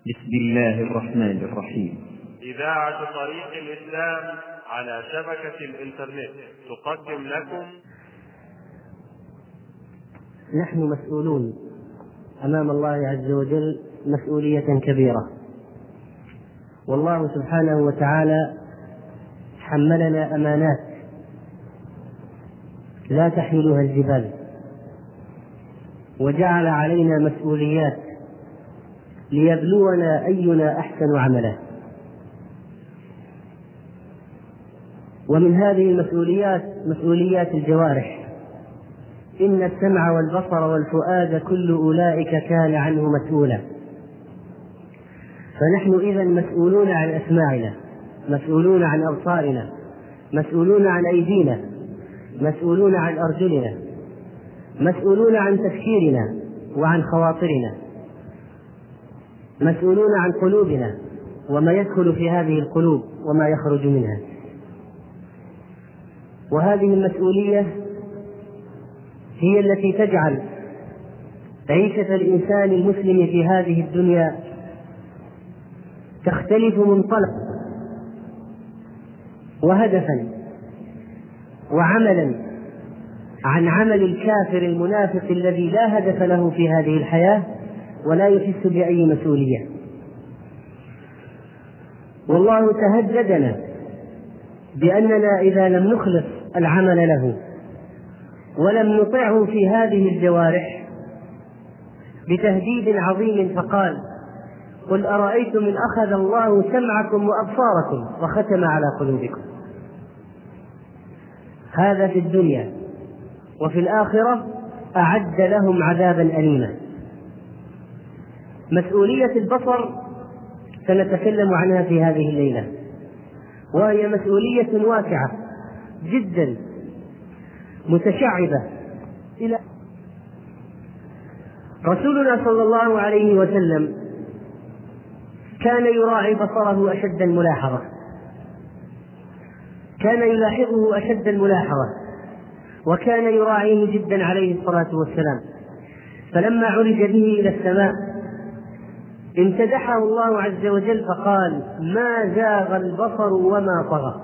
بسم الله الرحمن الرحيم. إذاعة طريق الإسلام على شبكة الإنترنت تقدم لكم. نحن مسؤولون أمام الله عز وجل مسؤولية كبيرة. والله سبحانه وتعالى حملنا أمانات لا تحملها الجبال وجعل علينا مسؤوليات ليبلونا أينا أحسن عملا ومن هذه المسؤوليات مسؤوليات الجوارح. إن السمع والبصر والفؤاد كل أولئك كان عنه مسؤولا. فنحن إذا مسؤولون عن أسماعنا مسؤولون عن أبصارنا مسؤولون عن أيدينا مسؤولون عن أرجلنا مسؤولون عن تفكيرنا وعن خواطرنا. مسؤولون عن قلوبنا وما يدخل في هذه القلوب وما يخرج منها. وهذه المسؤولية هي التي تجعل عيشة الإنسان المسلم في هذه الدنيا تختلف منطلق وهدفا وعملا عن عمل الكافر المنافق الذي لا هدف له في هذه الحياة ولا يحس بأي مسؤولية. والله تهددنا بأننا إذا لم نخلص العمل له ولم نطعه في هذه الجوارح بتهديد عظيم فقال قل أرأيتم إن أخذ الله سمعكم وأبصاركم وختم على قلوبكم. هذا في الدنيا وفي الآخرة أعد لهم عذابا أليما. مسؤولية البصر سنتكلم عنها في هذه الليلة. وهي مسؤولية واسعة جدا متشعبة إلى رسولنا صلى الله عليه وسلم كان يراعي بصره أشد الملاحظة. كان يلاحظه أشد الملاحظة وكان يراعيه جدا عليه الصلاة والسلام. فلما عرج به إلى السماء امتدحه الله عز وجل فقال ما زاغ البصر وما طغى.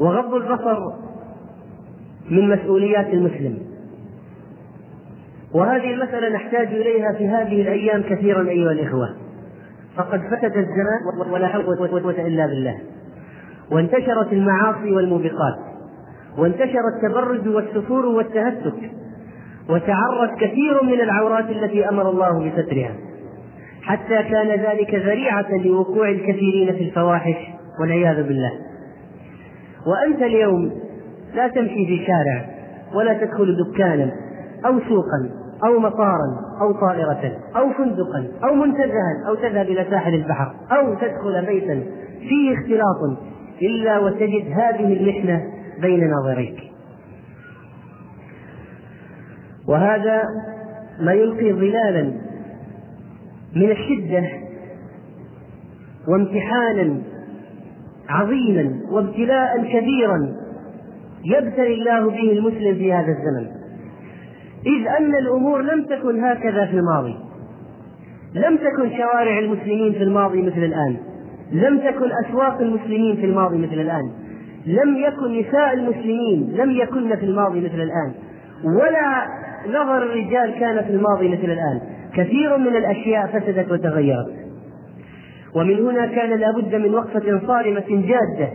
وغض البصر من مسؤوليات المسلم. وهذه المسألة نحتاج إليها في هذه الأيام كثيرا أيها الإخوة. فقد فتت الزمان ولا حول ولا إلا بالله. وانتشرت المعاصي والموبقات. وانتشر التبرج والسفور والتهتك. وتعرت كثير من العورات التي أمر الله بسترها. حتى كان ذلك ذريعة لوقوع الكثيرين في الفواحش والعياذ بالله. وأنت اليوم لا تمشي في شارع ولا تدخل دكانا أو سوقا أو مطارا أو طائرة أو فندقا أو منتزها أو تذهب إلى ساحل البحر أو تدخل بيتا فيه اختلاط إلا وتجد هذه المحنة بين ناظريك. وهذا ما يلقي ظلالا من الشدة وامتحانا عظيما وابتلاء كبيرا يبتلي الله به المسلم في هذا الزمن. إذ أن الأمور لم تكن هكذا في الماضي. لم تكن شوارع المسلمين في الماضي مثل الآن. لم تكن أسواق المسلمين في الماضي مثل الآن. لم يكن نساء المسلمين لم يكن في الماضي مثل الآن. ولا نظر الرجال كان في الماضي مثل الآن. كثير من الأشياء فسدت وتغيرت. ومن هنا كان لابد من وقفة صارمة جادة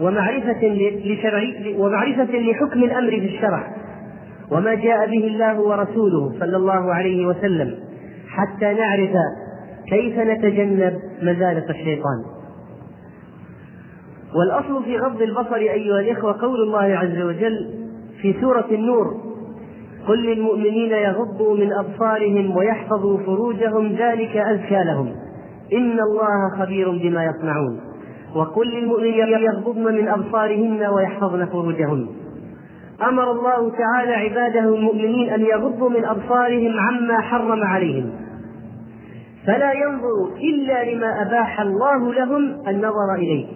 ومعرفة لشرعي ومعرفة لحكم الأمر في الشرع وما جاء به الله ورسوله صلى الله عليه وسلم حتى نعرف كيف نتجنب مزالق الشيطان. والأصل في غض البصر أيها الإخوة قول الله عز وجل في سورة النور قل للمؤمنين يغضوا من أبصارهم ويحفظوا فروجهم ذلك أزكى لهم. إن الله خبير بما يصنعون. وقل للمؤمنين يغضضن من أبصارهن ويحفظن فروجهن. أمر الله تعالى عباده المؤمنين أن يغضوا من أبصارهم عما حرم عليهم. فلا ينظروا إلا لما أباح الله لهم النظر إليه.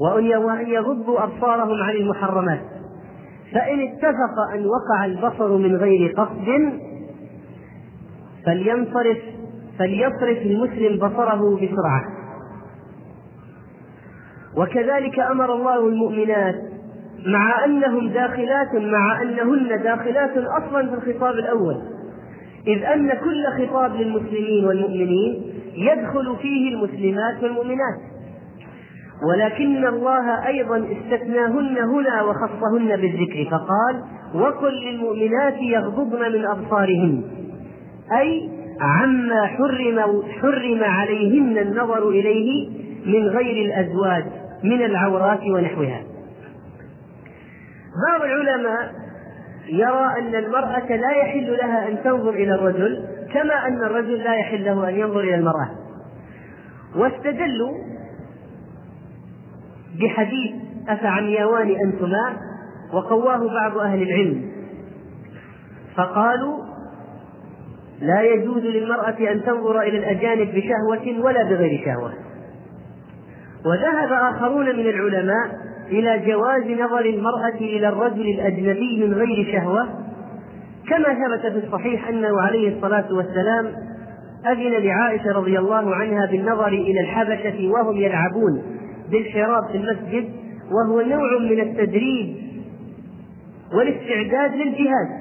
وأن يغضوا أبصارهم عن المحرمات. فإن اتفق أن وقع البصر من غير قصد فلينصرف فليصرف المسلم بصره بسرعة. وكذلك أمر الله المؤمنات مع أنهم داخلات مع أنهن داخلات أصلا في الخطاب الأول. إذ أن كل خطاب للمسلمين والمؤمنين يدخل فيه المسلمات والمؤمنات. ولكن الله أيضا استثناهن هنا وخصهن بالذكر فقال وقل للمؤمنات يغضضن من أبصارهن أي عما حرم حرم عليهن النظر إليه من غير الأزواج من العورات ونحوها. بعض العلماء يرى أن المرأة لا يحل لها أن تنظر إلى الرجل كما أن الرجل لا يحل له أن ينظر إلى المرأة. واستدلوا بحديث أفعميوان أنتما وقواه بعض أهل العلم. فقالوا لا يجوز للمرأة أن تنظر إلى الأجانب بشهوة ولا بغير شهوة. وذهب آخرون من العلماء إلى جواز نظر المرأة إلى الرجل الأجنبي من غير شهوة كما ثبت في الصحيح أنه عليه الصلاة والسلام أذن لعائشة رضي الله عنها بالنظر إلى الحبشة وهم يلعبون. بالحراب في المسجد وهو نوع من التدريب والاستعداد للجهاد.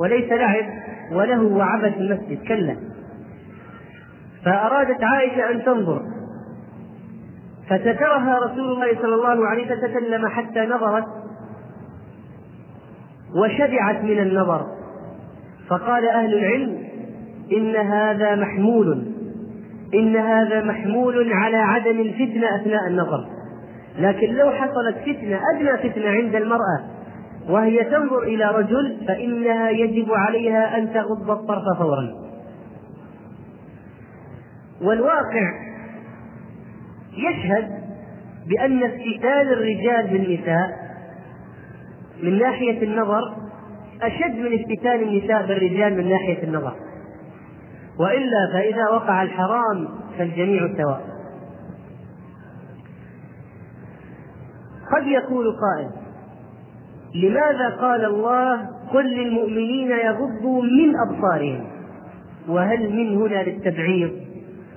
وليس لعب وله وعبث المسجد كلا. فأرادت عائشة أن تنظر. فسترها رسول الله صلى الله عليه وسلم فتكلم حتى نظرت وشبعت من النظر. فقال أهل العلم إن هذا محمول. إن هذا محمول على عدم الفتنة أثناء النظر. لكن لو حصلت فتنة أدنى فتنة عند المرأة وهي تنظر إلى رجل فإنها يجب عليها أن تغض الطرف فورا. والواقع يشهد بأن افتتان الرجال بالنساء من ناحية النظر أشد من افتتان النساء بالرجال من ناحية النظر. وإلا فإذا وقع الحرام فالجميع سواء قد يقول قائل لماذا قال الله قل للمؤمنين يغضوا من أبصارهم وهل من هنا للتبعيض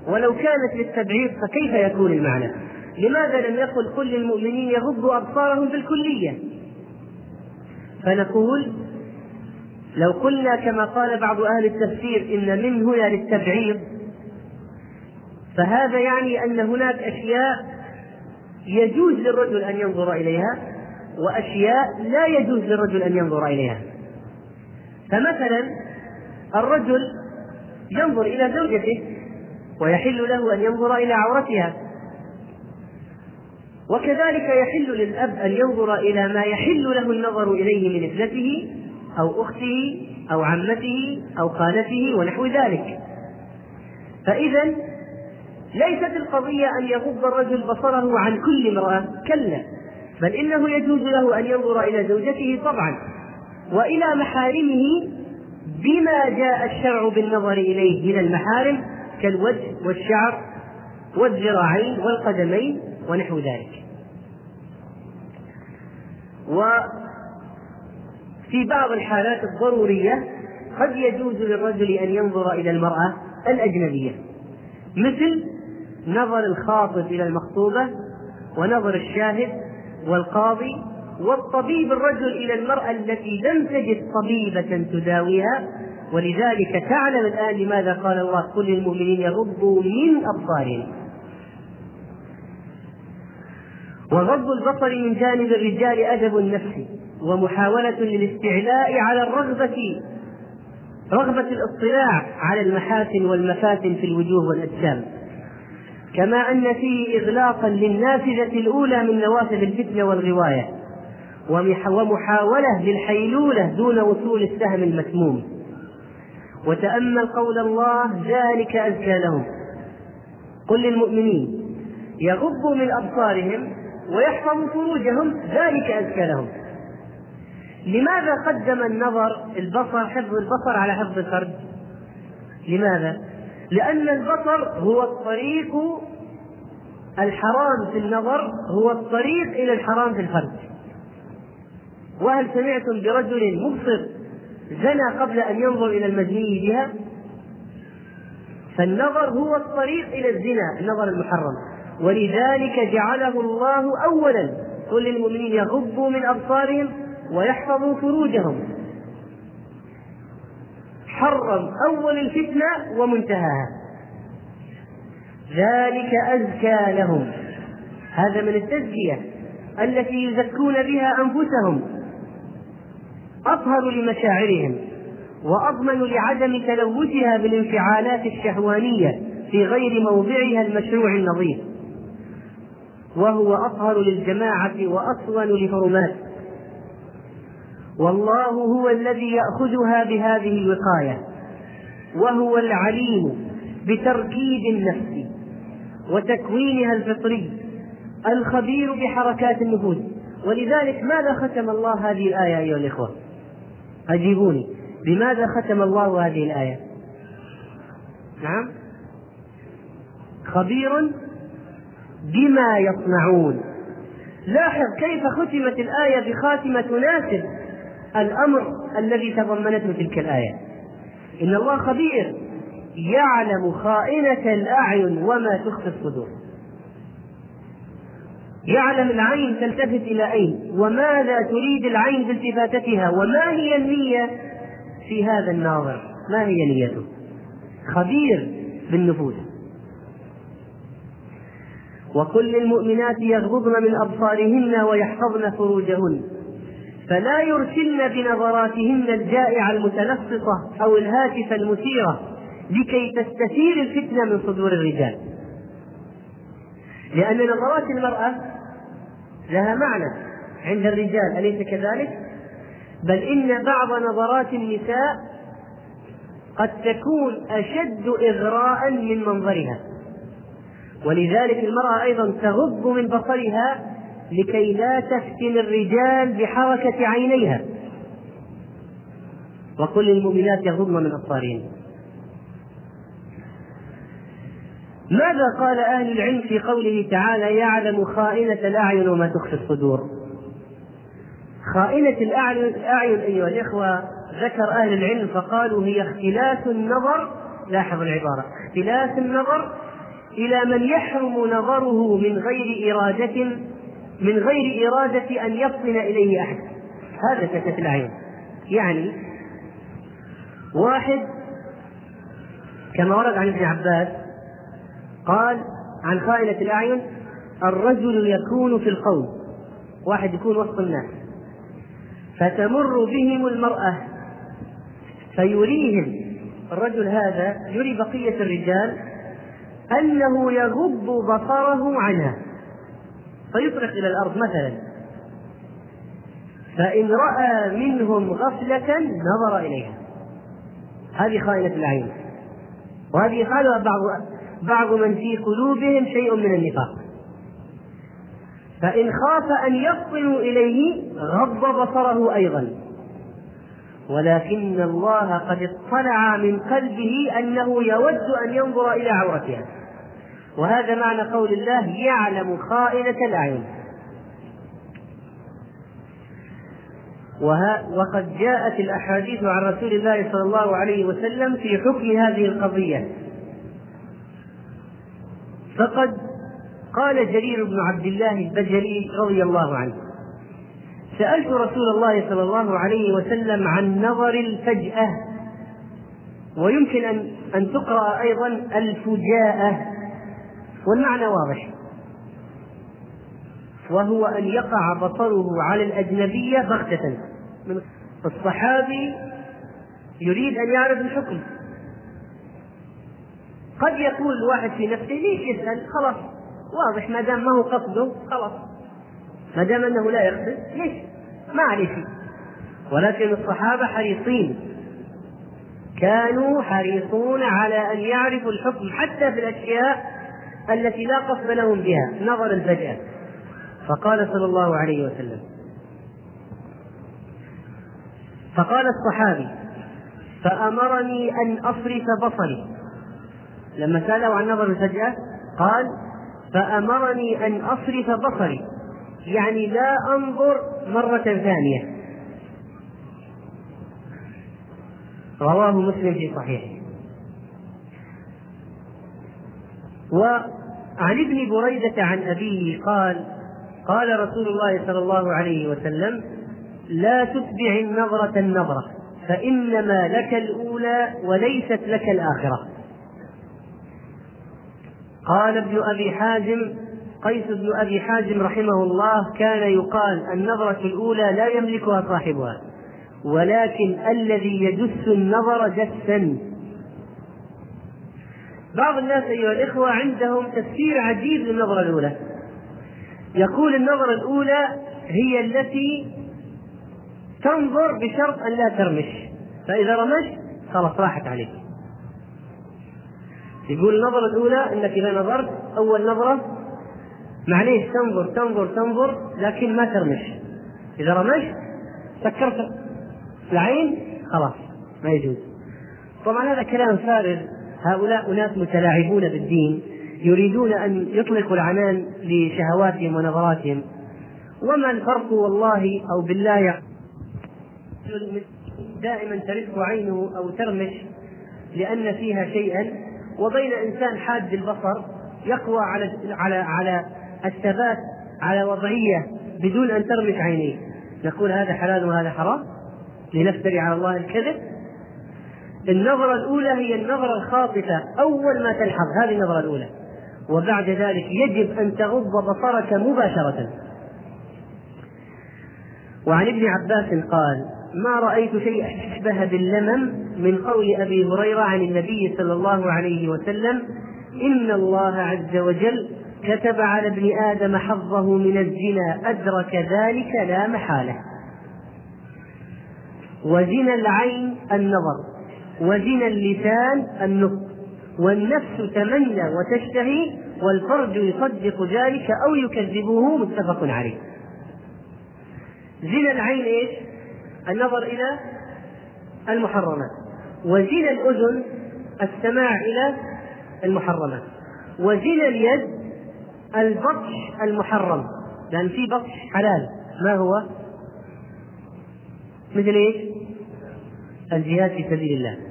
ولو كانت للتبعيض فكيف يكون المعنى؟ لماذا لم يقل كل المؤمنين يغضوا أبصارهم بالكلية؟ فنقول لو قلنا كما قال بعض أهل التفسير إن من هنا للتبعيض فهذا يعني أن هناك أشياء يجوز للرجل أن ينظر إليها وأشياء لا يجوز للرجل أن ينظر إليها. فمثلا الرجل ينظر إلى زوجته ويحل له أن ينظر إلى عورتها وكذلك يحل للأب أن ينظر إلى ما يحل له النظر إليه من ابنته أو أخته أو عمته أو خالته ونحو ذلك. فإذا ليست القضية أن يغض الرجل بصره عن كل امرأة كلا بل إنه يجوز له أن ينظر إلى زوجته طبعا وإلى محارمه بما جاء الشرع بالنظر إليه من المحارم كالوجه والشعر والذراعين والقدمين ونحو ذلك. وفي بعض الحالات الضرورية قد يجوز للرجل أن ينظر إلى المرأة الأجنبية مثل نظر الخاطب إلى المخطوبة ونظر الشاهد والقاضي والطبيب الرجل إلى المرأة التي لم تجد طبيبة تداويها ولذلك تعلم الآن لماذا قال الله كل المؤمنين يغضوا من أبصارهم وغض البصر من جانب الرجال أدب النفس ومحاولة للاستعلاء على الرغبة رغبة الاطلاع على المحاسن والمفاتن في الوجوه والأجسام. كما أن فيه إغلاقا للنافذة الأولى من نوافذ الفتنة والغواية ومحاولة للحيلولة دون وصول السهم المسموم. وتأمل قول الله ذلك أزكى لهم. قل للمؤمنين يغضوا من أبصارهم ويحفظوا فروجهم. ذلك أزكى لهم. لماذا قدم النظر البصر حفظ البصر على حفظ الفرج؟ لماذا؟ لأن البصر هو الطريق الحرام في النظر هو الطريق إلى الحرام في الفرج. وهل سمعتم برجل مبصر زنى قبل أن ينظر إلى المزني بها؟ فالنظر هو الطريق إلى الزنا النظر المحرم. ولذلك جعله الله أولا. قل للمؤمنين يغضوا من أبصارهم ويحفظوا فروجهم. حرم أول الفتنة ومنتهاها. ذلك أزكى لهم. هذا من التزكية التي يزكون بها أنفسهم. أطهر لمشاعرهم وأضمن لعدم تلوثها بالانفعالات الشهوانية في غير موضعها المشروع النظيف. وهو أطهر للجماعة وأصون لحرمات. والله هو الذي يأخذها بهذه الوقاية وهو العليم بتركيب النفس وتكوينها الفطري الخبير بحركات النفوس. ولذلك ماذا ختم الله هذه الآية أيها الإخوة؟ أجيبوني. بماذا ختم الله هذه الآية؟ نعم. خبير بما يصنعون. لاحظ كيف ختمت الآية بخاتمة تناسب الأمر الذي تضمنته تلك الآية. إن الله خبير يعلم خائنة الأعين وما تخفي الصدور. يعلم العين تلتفت إلى أين وماذا تريد العين بالتفاتتها وما هي النية في هذا الناظر. ما هي نيته؟ خبير بالنفوس وكل المؤمنات يغضضن من أبصارهن ويحفظن فروجهن. فلا يرسلن بنظراتهن الجائعة المتلفظة أو الهاتفة المثيرة لكي تستثير الفتنة من صدور الرجال لأن نظرات المرأة لها معنى عند الرجال أليس كذلك؟ بل إن بعض نظرات النساء قد تكون أشد إغراء من منظرها ولذلك المرأة أيضا تغض من بصرها لكي لا تفتن الرجال بحركة عينيها. وكل المؤمنات يغضن من أبصارهن. ماذا قال أهل العلم في قوله تعالى يعلم خائنة الأعين وما تخفي الصدور؟ خائنة الأعين أيها الإخوة ذكر أهل العلم فقالوا هي اختلاس النظر لاحظ العبارة اختلاس النظر إلى من يحرم نظره من غير إرادة من غير إرادة أن يفطن إليه أحد. هذا كشف العين. يعني واحد كما ورد عن ابن عباس قال عن خائنة الأعين الرجل يكون في القوم. واحد يكون وسط الناس. فتمر بهم المرأة فيريهم. الرجل هذا يري بقية الرجال أنه يغض بصره عنها. فيطرق إلى الأرض مثلا. فإن رأى منهم غفلة نظر إليها. هذه خائنة العين وهذه قالها بعض بعض من في قلوبهم شيء من النفاق. فإن خاف أن يفطنوا إليه غض بصره أيضا. ولكن الله قد اطلع من قلبه أنه يود أن ينظر إلى عورتها. وهذا معنى قول الله يعلم خائنة الأعين. وقد جاءت الأحاديث عن رسول الله صلى الله عليه وسلم في حكم هذه القضية. فقد قال جرير بن عبد الله البجلي رضي الله عنه سألت رسول الله صلى الله عليه وسلم عن نظر الفجأة ويمكن أن أن تقرأ أيضا الفجاءة. والمعنى واضح. وهو أن يقع بصره على الأجنبية بغتة. الصحابي يريد أن يعرف الحكم. قد يقول الواحد في نفسه ليش يسأل؟ خلاص واضح ما دام ما هو قصده خلاص. ما دام أنه لا يقصد ليش؟ ما عليه شيء. ولكن الصحابة حريصين. كانوا حريصون على أن يعرفوا الحكم حتى في الأشياء التي لا قصد لهم بها نظر الفجأة فقال صلى الله عليه وسلم فقال الصحابي فأمرني أن أصرف بصري. لما سأله عن نظر الفجأة قال فأمرني أن أصرف بصري. يعني لا أنظر مرة ثانية. رواه مسلم في صحيحه. وعن ابن بريدة عن أبيه قال قال رسول الله صلى الله عليه وسلم لا تتبع النظرة النظرة فإنما لك الأولى وليست لك الآخرة. قال ابن أبي حازم قيس بن أبي حازم رحمه الله كان يقال النظرة الأولى لا يملكها صاحبها ولكن الذي يجس النظر جسا بعض الناس أيها الإخوة عندهم تفسير عجيب للنظرة الأولى. يقول النظرة الأولى هي التي تنظر بشرط أن لا ترمش. فإذا رمشت خلاص راحت عليك. يقول النظرة الأولى أنك إذا نظرت أول نظرة معليش تنظر تنظر تنظر لكن ما ترمش. إذا رمشت سكرت العين خلاص ما يجوز. طبعا هذا كلام فارغ. هؤلاء أناس متلاعبون بالدين يريدون أن يطلقوا العنان لشهواتهم ونظراتهم. وما الفرق والله أو بالله؟ دائما ترف عينه أو ترمش لأن فيها شيئا. وبين إنسان حاد البصر يقوى على على على الثبات على وضعية بدون أن ترمش عينيه. نقول هذا حلال وهذا حرام؟ لنفتري على الله الكذب؟ النظرة الأولى هي النظرة الخاطفة أول ما تلحظ هذه النظرة الأولى. وبعد ذلك يجب أن تغض بصرك مباشرة. وعن ابن عباس قال ما رأيت شيئا أشبه باللمم من قول أبي هريرة عن النبي صلى الله عليه وسلم إن الله عز وجل كتب على ابن آدم حظه من الزنا أدرك ذلك لا محالة. وزنا العين النظر. وزنا اللسان النطق. والنفس تمنى وتشتهي والفرج يصدق ذلك أو يكذبه متفق عليه. زنا العين إيش؟ النظر إلى المحرمات. وزنا الأذن السماع إلى المحرمات. وزنا اليد البطش المحرم. لأن في بطش حلال. ما هو؟ مثل إيش؟ الجهاد في سبيل الله.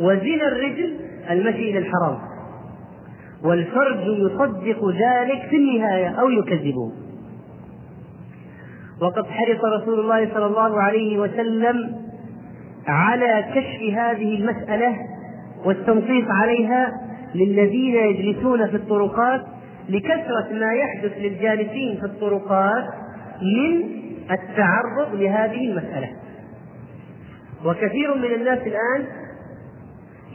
وزنا الرجل المشي إلى الحرام. والفرج يصدق ذلك في النهاية أو يكذبه. وقد حرص رسول الله صلى الله عليه وسلم على كشف هذه المسألة والتنصيص عليها للذين يجلسون في الطرقات لكثرة ما يحدث للجالسين في الطرقات من التعرض لهذه المسألة. وكثير من الناس الآن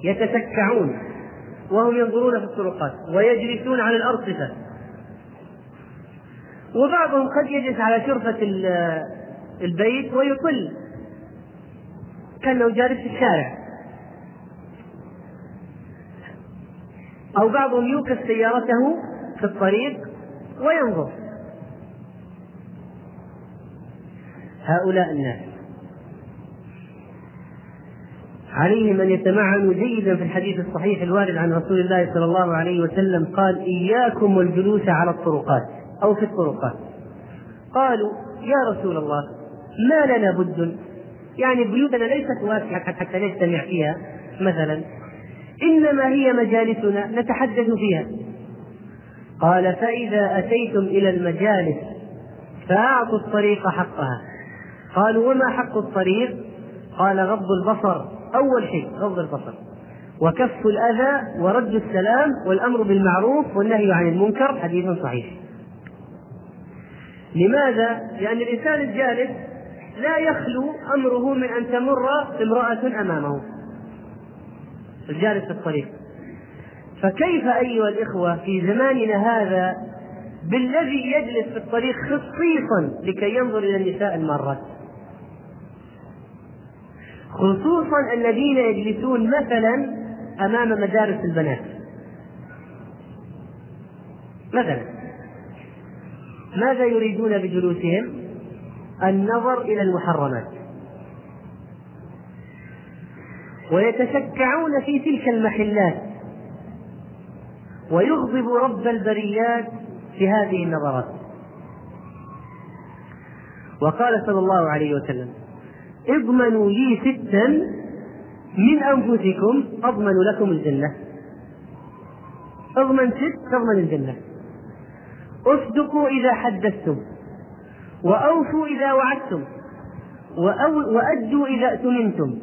يتسكعون وهم ينظرون في الطرقات ويجلسون على الأرصفة. وبعضهم قد يجلس على شرفة البيت ويطل كأنه جالس في الشارع. أو بعضهم يوقف سيارته في الطريق وينظر. هؤلاء الناس عليهم أن يتمعنوا جيدا في الحديث الصحيح الوارد عن رسول الله صلى الله عليه وسلم قال إياكم والجلوس على الطرقات أو في الطرقات. قالوا يا رسول الله ما لنا بد يعني بيوتنا ليست واسعة حتى نجتمع فيها مثلا إنما هي مجالسنا نتحدث فيها. قال فإذا أتيتم إلى المجالس فأعطوا الطريق حقها. قالوا وما حق الطريق؟ قال غض البصر. أول شيء غض البصر. وكف الأذى ورد السلام والأمر بالمعروف والنهي عن المنكر حديث صحيح. لماذا؟ لأن الإنسان الجالس لا يخلو أمره من أن تمر امرأة أمامه. الجالس في الطريق فكيف أيها الإخوة في زماننا هذا بالذي يجلس في الطريق خصيصا لكي ينظر إلى النساء المارات؟ خصوصا الذين يجلسون مثلا أمام مدارس البنات. مثلا ماذا يريدون بجلوسهم؟ النظر إلى المحرمات. ويتشكعون في تلك المحلات. ويغضب رب البريات في هذه النظرات. وقال صلى الله عليه وسلم اضمنوا لي ستا من أنفسكم أضمن لكم الجنة. اضمن ست تضمن الجنة. اصدقوا إذا حدثتم وأوفوا إذا وعدتم وأدوا إذا اؤتمنتم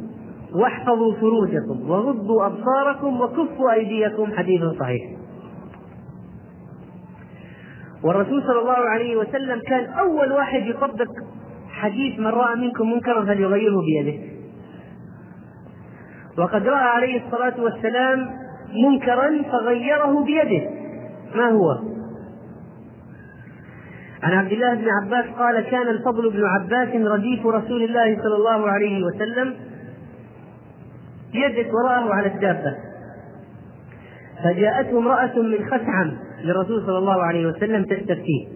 واحفظوا فروجكم وغضوا أبصاركم وكفوا أيديكم. حديث صحيح. والرسول صلى الله عليه وسلم كان أول واحد يطبق حديث من رأى منكم منكرا فليغيره بيده. وقد رأى عليه الصلاة والسلام منكرا فغيره بيده. ما هو؟ عن عبد الله بن عباس قال كان الفضل بن عباس رديف رسول الله صلى الله عليه وسلم يدك وراءه على الدابة. فجاءته امرأة من خثعم للرسول صلى الله عليه وسلم تستفتيه.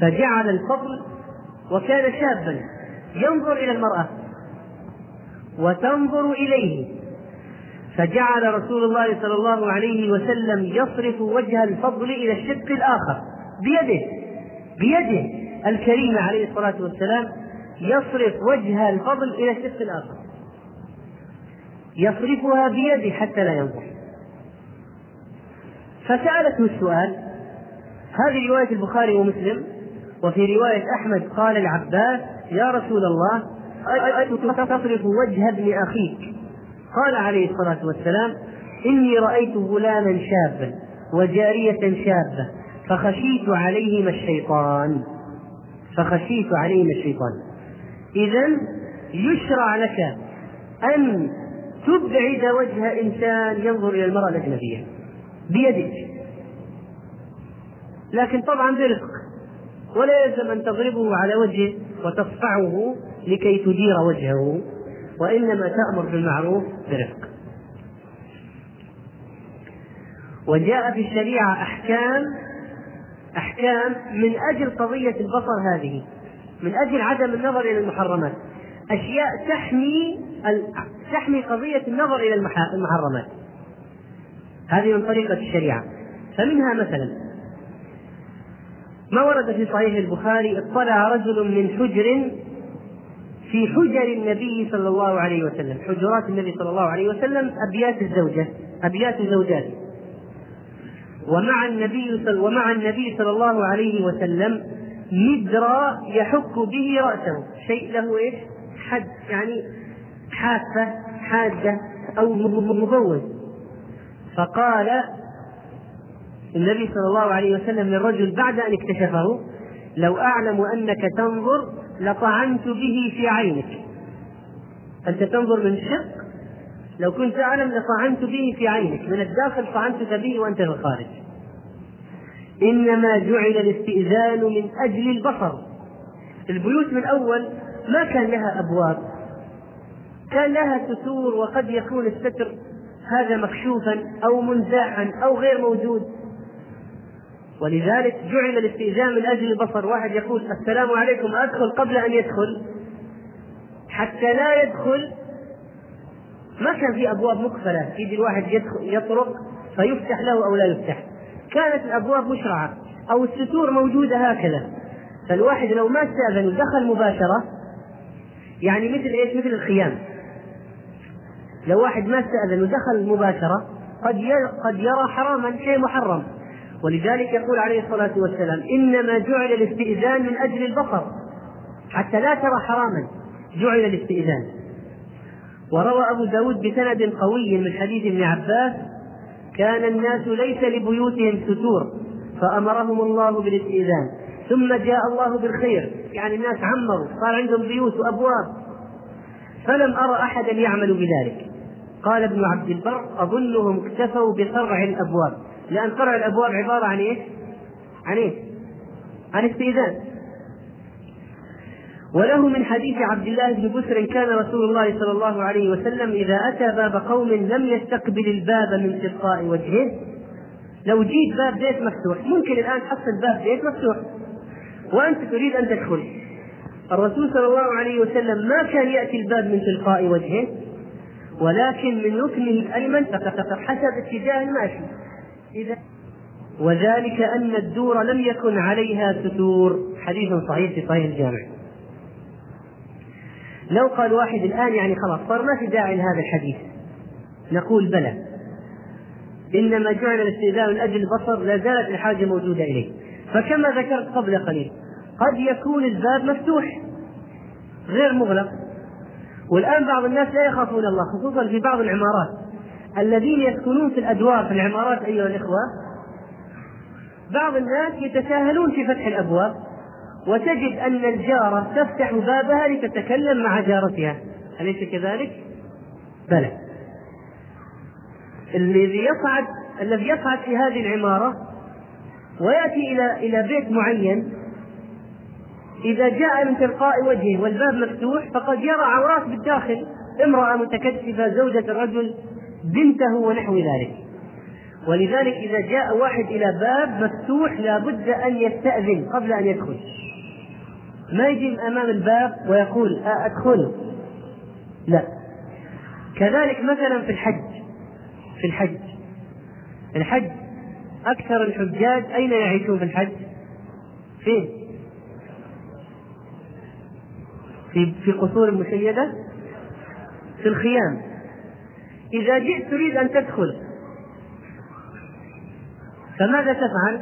فجعل الفضل وكان شابا. ينظر إلى المرأة. وتنظر إليه. فجعل رسول الله صلى الله عليه وسلم يصرف وجه الفضل إلى الشق الآخر. بيده. بيده. الكريمة عليه الصلاة والسلام يصرف وجه الفضل إلى الشق الآخر. يصرفها بيده حتى لا ينظر. فسألته السؤال. هذه رواية البخاري ومسلم. وفي رواية أحمد قال العباس يا رسول الله تصرف وجه ابن أخيك. قال عليه الصلاة والسلام إني رأيت غلاما شابا وجارية شابة فخشيت عليهما الشيطان. فخشيت عليهما الشيطان. إذا يشرع لك أن تبعد وجه إنسان ينظر إلى المرأة الأجنبية بيدك. لكن طبعا برفق. ولا يلزم أن تضربه على وجهه وتصفعه لكي تدير وجهه وإنما تأمر بالمعروف برفق. وجاء في الشريعة أحكام أحكام من أجل قضية البصر هذه من أجل عدم النظر إلى المحرمات. أشياء تحمي تحمي قضية النظر إلى المحرمات. هذه من طريقة الشريعة. فمنها مثلا ما ورد في صحيح البخاري اطلع رجل من حجر في حجر النبي صلى الله عليه وسلم. حجرات النبي صلى الله عليه وسلم أبيات الزوجة أبيات زوجاته ومع النبي صلى ومع النبي صلى الله عليه وسلم مدرى يحك به رأسه. شيء له إيش؟ حد يعني حافة حادة أو مبوز. فقال النبي صلى الله عليه وسلم للرجل بعد أن اكتشفه لو أعلم أنك تنظر لطعنت به في عينك. أنت تنظر من الشق؟ لو كنت أعلم لطعنت به في عينك. من الداخل طعنتك به وأنت في الخارج. إنما جعل الاستئذان من أجل البصر. البيوت من أول ما كان لها أبواب. كان لها ستور وقد يكون الستر هذا مكشوفا أو منزوعا أو غير موجود. ولذلك جعل الاستئذان من أجل البصر. واحد يقول السلام عليكم أدخل قبل أن يدخل؟ حتى لا يدخل. ما كان في أبواب مقفله يجي الواحد يدخل يطرق فيفتح له أو لا يفتح. كانت الأبواب مشرعة أو الستور موجودة هكذا. فالواحد لو ما استأذن ودخل مباشرة يعني مثل إيش؟ مثل الخيام. لو واحد ما استأذن ودخل مباشرة قد قد يرى حراما شيء محرم. ولذلك يقول عليه الصلاة والسلام إنما جعل الاستئذان من أجل البصر حتى لا ترى حراما جعل الاستئذان. وروى أبو داود بسند قوي من حديث ابن عباس كان الناس ليس لبيوتهم ستور فأمرهم الله بالاستئذان. ثم جاء الله بالخير يعني الناس عمروا صار عندهم بيوت وأبواب. فلم أرى أحدا يعمل بذلك. قال ابن عبد البر أظنهم اكتفوا بقرع الأبواب. لأن قرع الأبواب عبارة عن إيش؟ عن إيش؟ عن استئذان. وله من حديث عبد الله بن بسر كان رسول الله صلى الله عليه وسلم إذا أتى باب قوم لم يستقبل الباب من تلقاء وجهه. لو جيت باب بيت مفتوح ممكن الآن تحصل باب بيت مفتوح. وأنت تريد أن تدخل. الرسول صلى الله عليه وسلم ما كان يأتي الباب من تلقاء وجهه ولكن من ركنه الأيمن حسب اتجاه الماشي. إذا وذلك أن الدور لم يكن عليها ستور. حديث صحيح في صحيح الجامع. لو قال واحد الآن يعني خلاص صار ما في داعي لهذا الحديث. نقول بلى. إنما جعل الاستئذان من أجل البصر لا زالت الحاجة موجودة إليه. فكما ذكرت قبل قليل قد يكون الباب مفتوح غير مغلق. والآن بعض الناس لا يخافون الله خصوصا في بعض العمارات. الذين يسكنون في الأدوار في العمارات أيها الإخوة بعض الناس يتساهلون في فتح الأبواب وتجد أن الجارة تفتح بابها لتتكلم مع جارتها أليس كذلك؟ بلى الذي يصعد الذي يصعد في هذه العمارة ويأتي إلى إلى بيت معين إذا جاء من تلقاء وجهه والباب مفتوح فقد يرى عورات بالداخل امرأة متكتفة زوجة الرجل بنته ونحو ذلك. ولذلك إذا جاء واحد إلى باب مفتوح لابد أن يستأذن قبل أن يدخل. ما يجي أمام الباب ويقول أدخل. لا. كذلك مثلا في الحج. في الحج. الحج أكثر الحجاج أين يعيشون في الحج؟ فين؟ في في قصور مشيدة؟ في الخيام. إذا جئت تريد أن تدخل. فماذا تفعل؟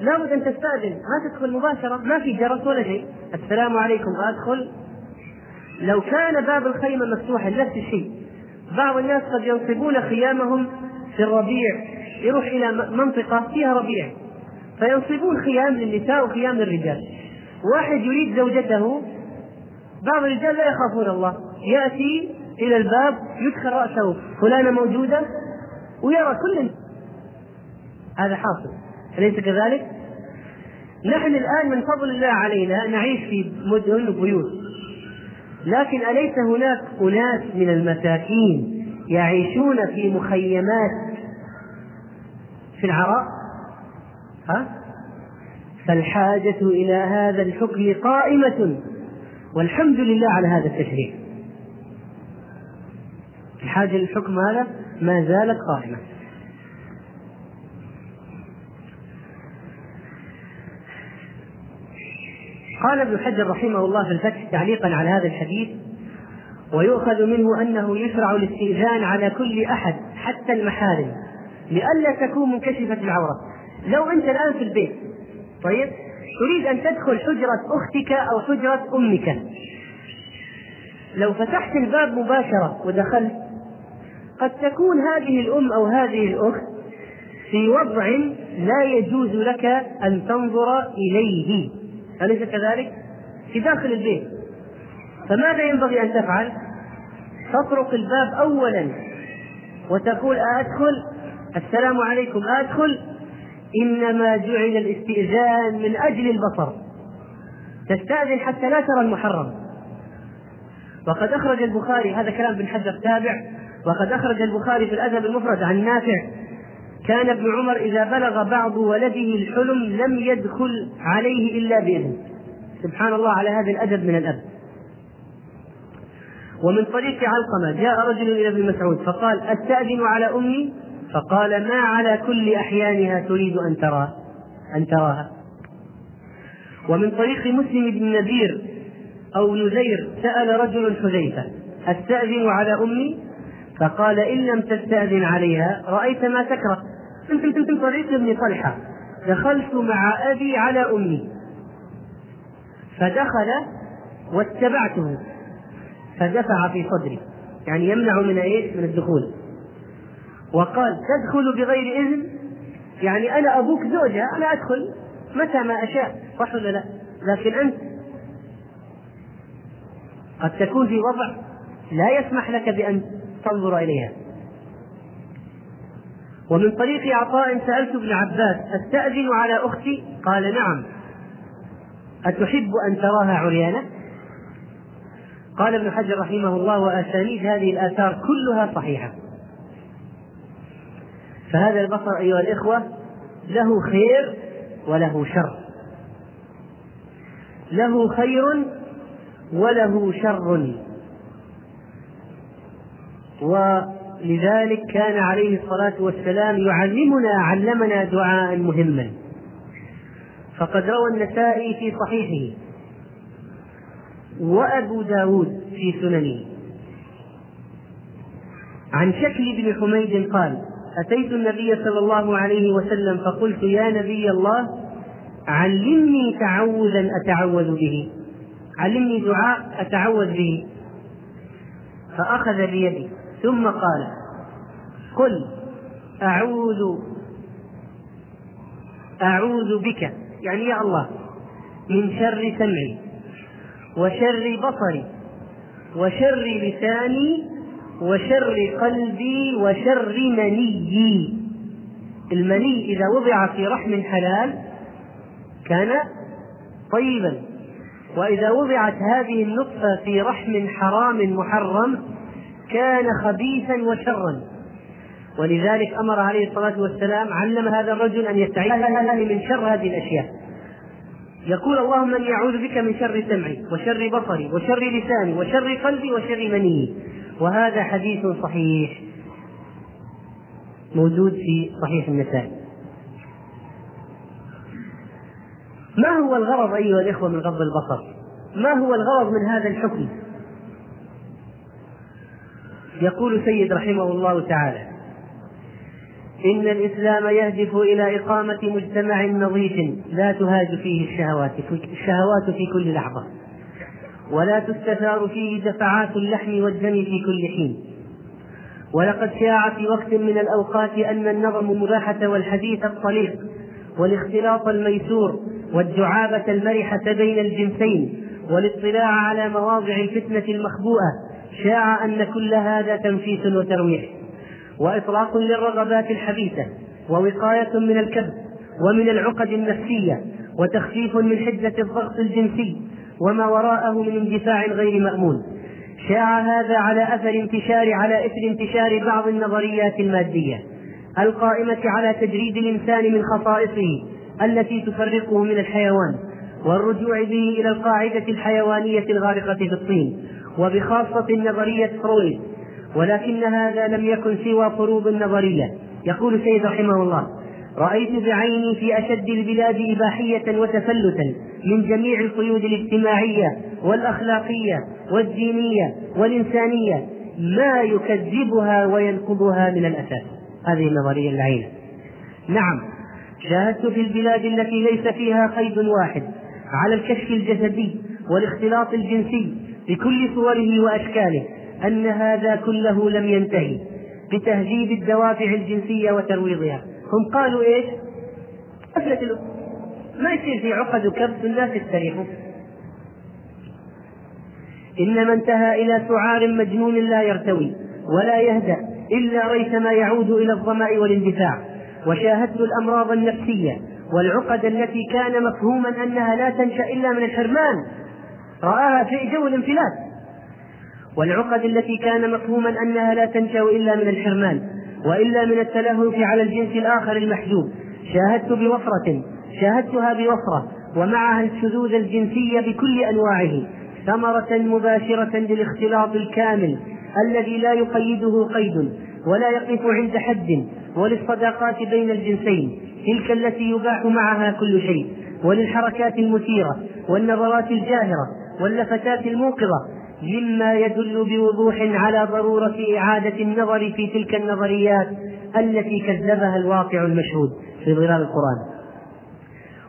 لابد أن تستأذن. ما تدخل مباشرة ما في جرس ولا شيء. السلام عليكم أدخل. لو كان باب الخيمة مفتوحا نفس الشيء. بعض الناس قد ينصبون خيامهم في الربيع يروح إلى منطقة فيها ربيع. فينصبون خيام للنساء وخيام للرجال. واحد يريد زوجته بعض الرجال لا يخافون الله. يأتي إلى الباب يدخل رأسه فلانة موجودة؟ ويرى كل هذا حاصل. أليس كذلك؟ نحن الآن من فضل الله علينا نعيش في مدن وبيوت لكن أليس هناك أناس من المساكين يعيشون في مخيمات في العراء ها؟ فالحاجة إلى هذا الحكم قائمة والحمد لله على هذا التشريع. الحاجة للحكم هذا ما زالت قائمة. قال ابن حجر رحمه الله في الفتح تعليقا على هذا الحديث ويؤخذ منه أنه يشرع الاستئذان على كل أحد حتى المحارم لئلا تكون منكشفة العورة. لو أنت الآن في البيت طيب تريد أن تدخل حجرة أختك أو حجرة أمك. لو فتحت الباب مباشرة ودخلت قد تكون هذه الأم أو هذه الأخت في وضع لا يجوز لك أن تنظر إليه. أليس كذلك؟ في داخل البيت. فماذا ينبغي أن تفعل؟ تطرق الباب أولا وتقول أدخل؟ السلام عليكم أدخل؟ إنما جعل الاستئذان من أجل البصر. تستأذن حتى لا ترى المحرم. وقد أخرج البخاري هذا كلام بن حجر تابع وقد أخرج البخاري في الأدب المفرد عن نافع. كان ابن عمر إذا بلغ بعض ولده الحلم لم يدخل عليه إلا بإذن سبحان الله على هذا الأدب من الأب. ومن طريق علقمة جاء رجل إلى ابن مسعود فقال أستأذن على أمي؟ فقال ما على كل أحيانها تريد أن ترى أن تراها. ومن طريق مسلم بن نذير أو نذير سأل رجل حذيفة أستأذن على أمي؟ فقال إن لم تستأذن عليها رأيت ما تكره. طريق ابن طلحة. دخلت مع أبي على أمي. فدخل واتبعته. فدفع في صدري. يعني يمنع من إيش؟ من الدخول. وقال تدخل بغير إذن؟ يعني أنا أبوك زوجة أنا أدخل متى ما أشاء. صح ولا لا؟ لكن أنت قد تكون في وضع لا يسمح لك بأن تنظر إليها. ومن طريق عطاء سألت ابن عباس أستأذن على أختي؟ قال نعم. أتحب أن تراها عريانة؟ قال ابن حجر رحمه الله وأسانيد هذه الآثار كلها صحيحة. فهذا البصر أيها الإخوة له خير وله شر. له خير وله شر. ولذلك كان عليه الصلاة والسلام يعلمنا علمنا دعاء مهما فقد روى النسائي في صحيحه وأبو داود في سننه. عن شكل بن حميد قال أتيت النبي صلى الله عليه وسلم فقلت يا نبي الله علمني تعوذا أتعوذ به. علمني دعاء أتعوذ به. فأخذ بيدي ثم قال قل أعوذ أعوذ بك يعني يا الله من شر سمعي وشر بصري وشر لساني وشر قلبي وشر منيي. المني إذا وضع في رحم حلال كان طيبا وإذا وضعت هذه النطفة في رحم حرام محرم كان خبيثا وشرا. ولذلك أمر عليه الصلاة والسلام علم هذا الرجل أن يستعيذ من شر هذه الأشياء. يقول اللهم إني أعوذ بك من شر سمعي وشر بصري وشر لساني وشر قلبي وشر مني. وهذا حديث صحيح. موجود في صحيح النسائي ما هو الغرض أيها الإخوة من غض البصر؟ ما هو الغرض من هذا الحكم؟ يقول سيد رحمه الله تعالى إن الإسلام يهدف إلى إقامة مجتمع نظيف لا تهاج فيه الشهوات الشهوات في كل لحظة ولا تستثار فيه دفعات اللحم والدم في كل حين. ولقد شاع في وقت من الأوقات أن النظم المباحة والحديث الطليق والاختلاط الميسور والدعابة المرحة بين الجنسين والاطلاع على مواضع الفتنة المخبوءة شاع أن كل هذا تنفيس وترويح وإطلاق للرغبات الحبيثة ووقاية من الكبت ومن العقد النفسية وتخفيف من حدة الضغط الجنسي وما وراءه من اندفاع غير مأمون. شاع هذا على أثر انتشار على إثر انتشار بعض النظريات المادية القائمة على تجريد الإنسان من خصائصه التي تفرقه من الحيوان والرجوع به إلى القاعدة الحيوانية الغارقة في الطين وبخاصة نظرية فرويد ولكن هذا لم يكن سوى فروض نظرية يقول سيد رحمه الله رأيت بعيني في أشد البلاد إباحية وتفلتا من جميع القيود الاجتماعية والأخلاقية والدينية والإنسانية ما يكذبها وينقضها من الأساس. هذه النظرية العينة. نعم شاهدت في البلاد التي ليس فيها قيد واحد على الكشف الجسدي والاختلاط الجنسي بكل صوره وأشكاله أن هذا كله لم ينتهي بتهذيب الدوافع الجنسية وترويضها. هم قالوا إيش؟ ما يصير في عقد وكبت الناس يستريحوا إنما انتهى إلى سعار مجنون لا يرتوي ولا يهدأ إلا ريثما يعود إلى الظمأ والاندفاع. وشاهدت الأمراض النفسية والعقد التي كان مفهوما أنها لا تنشأ إلا من الحرمان. رآها في جو الانفلات. والعقد التي كان مفهوما أنها لا تنشأ إلا من الحرمان وإلا من التلهف على الجنس الآخر المحجوب. شاهدت بوفرة شاهدتها بوفرة ومعها الشذوذ الجنسي بكل أنواعه ثمرة مباشرة للاختلاط الكامل الذي لا يقيده قيد ولا يقف عند حد وللصداقات بين الجنسين تلك التي يباح معها كل شيء. وللحركات المثيرة والنظرات الجاهره واللفتات الموقظة مما يدل بوضوح على ضرورة إعادة النظر في تلك النظريات التي كذبها الواقع المشهود في ظلال القرآن.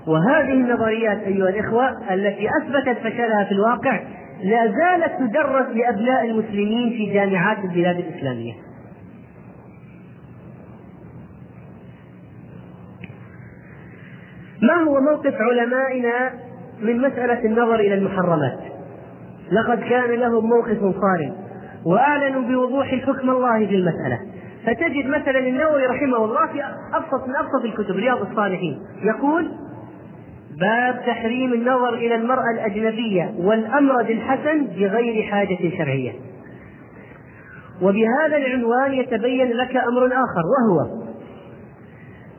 وهذه النظريات أيها الإخوة التي أثبتت فشلها في الواقع لا زالت تدرس لأبناء المسلمين في جامعات البلاد الإسلامية. ما هو موقف علمائنا من مسألة النظر إلى المحرمات؟ لقد كان لهم موقف صارم وأعلنوا بوضوح حكم الله في المسألة. فتجد مثلا النووي رحمه الله في ابسط من أبسط الكتب رياض الصالحين يقول باب تحريم النظر إلى المرأة الأجنبية والامرد الحسن بغير حاجة شرعية. وبهذا العنوان يتبين لك أمر آخر وهو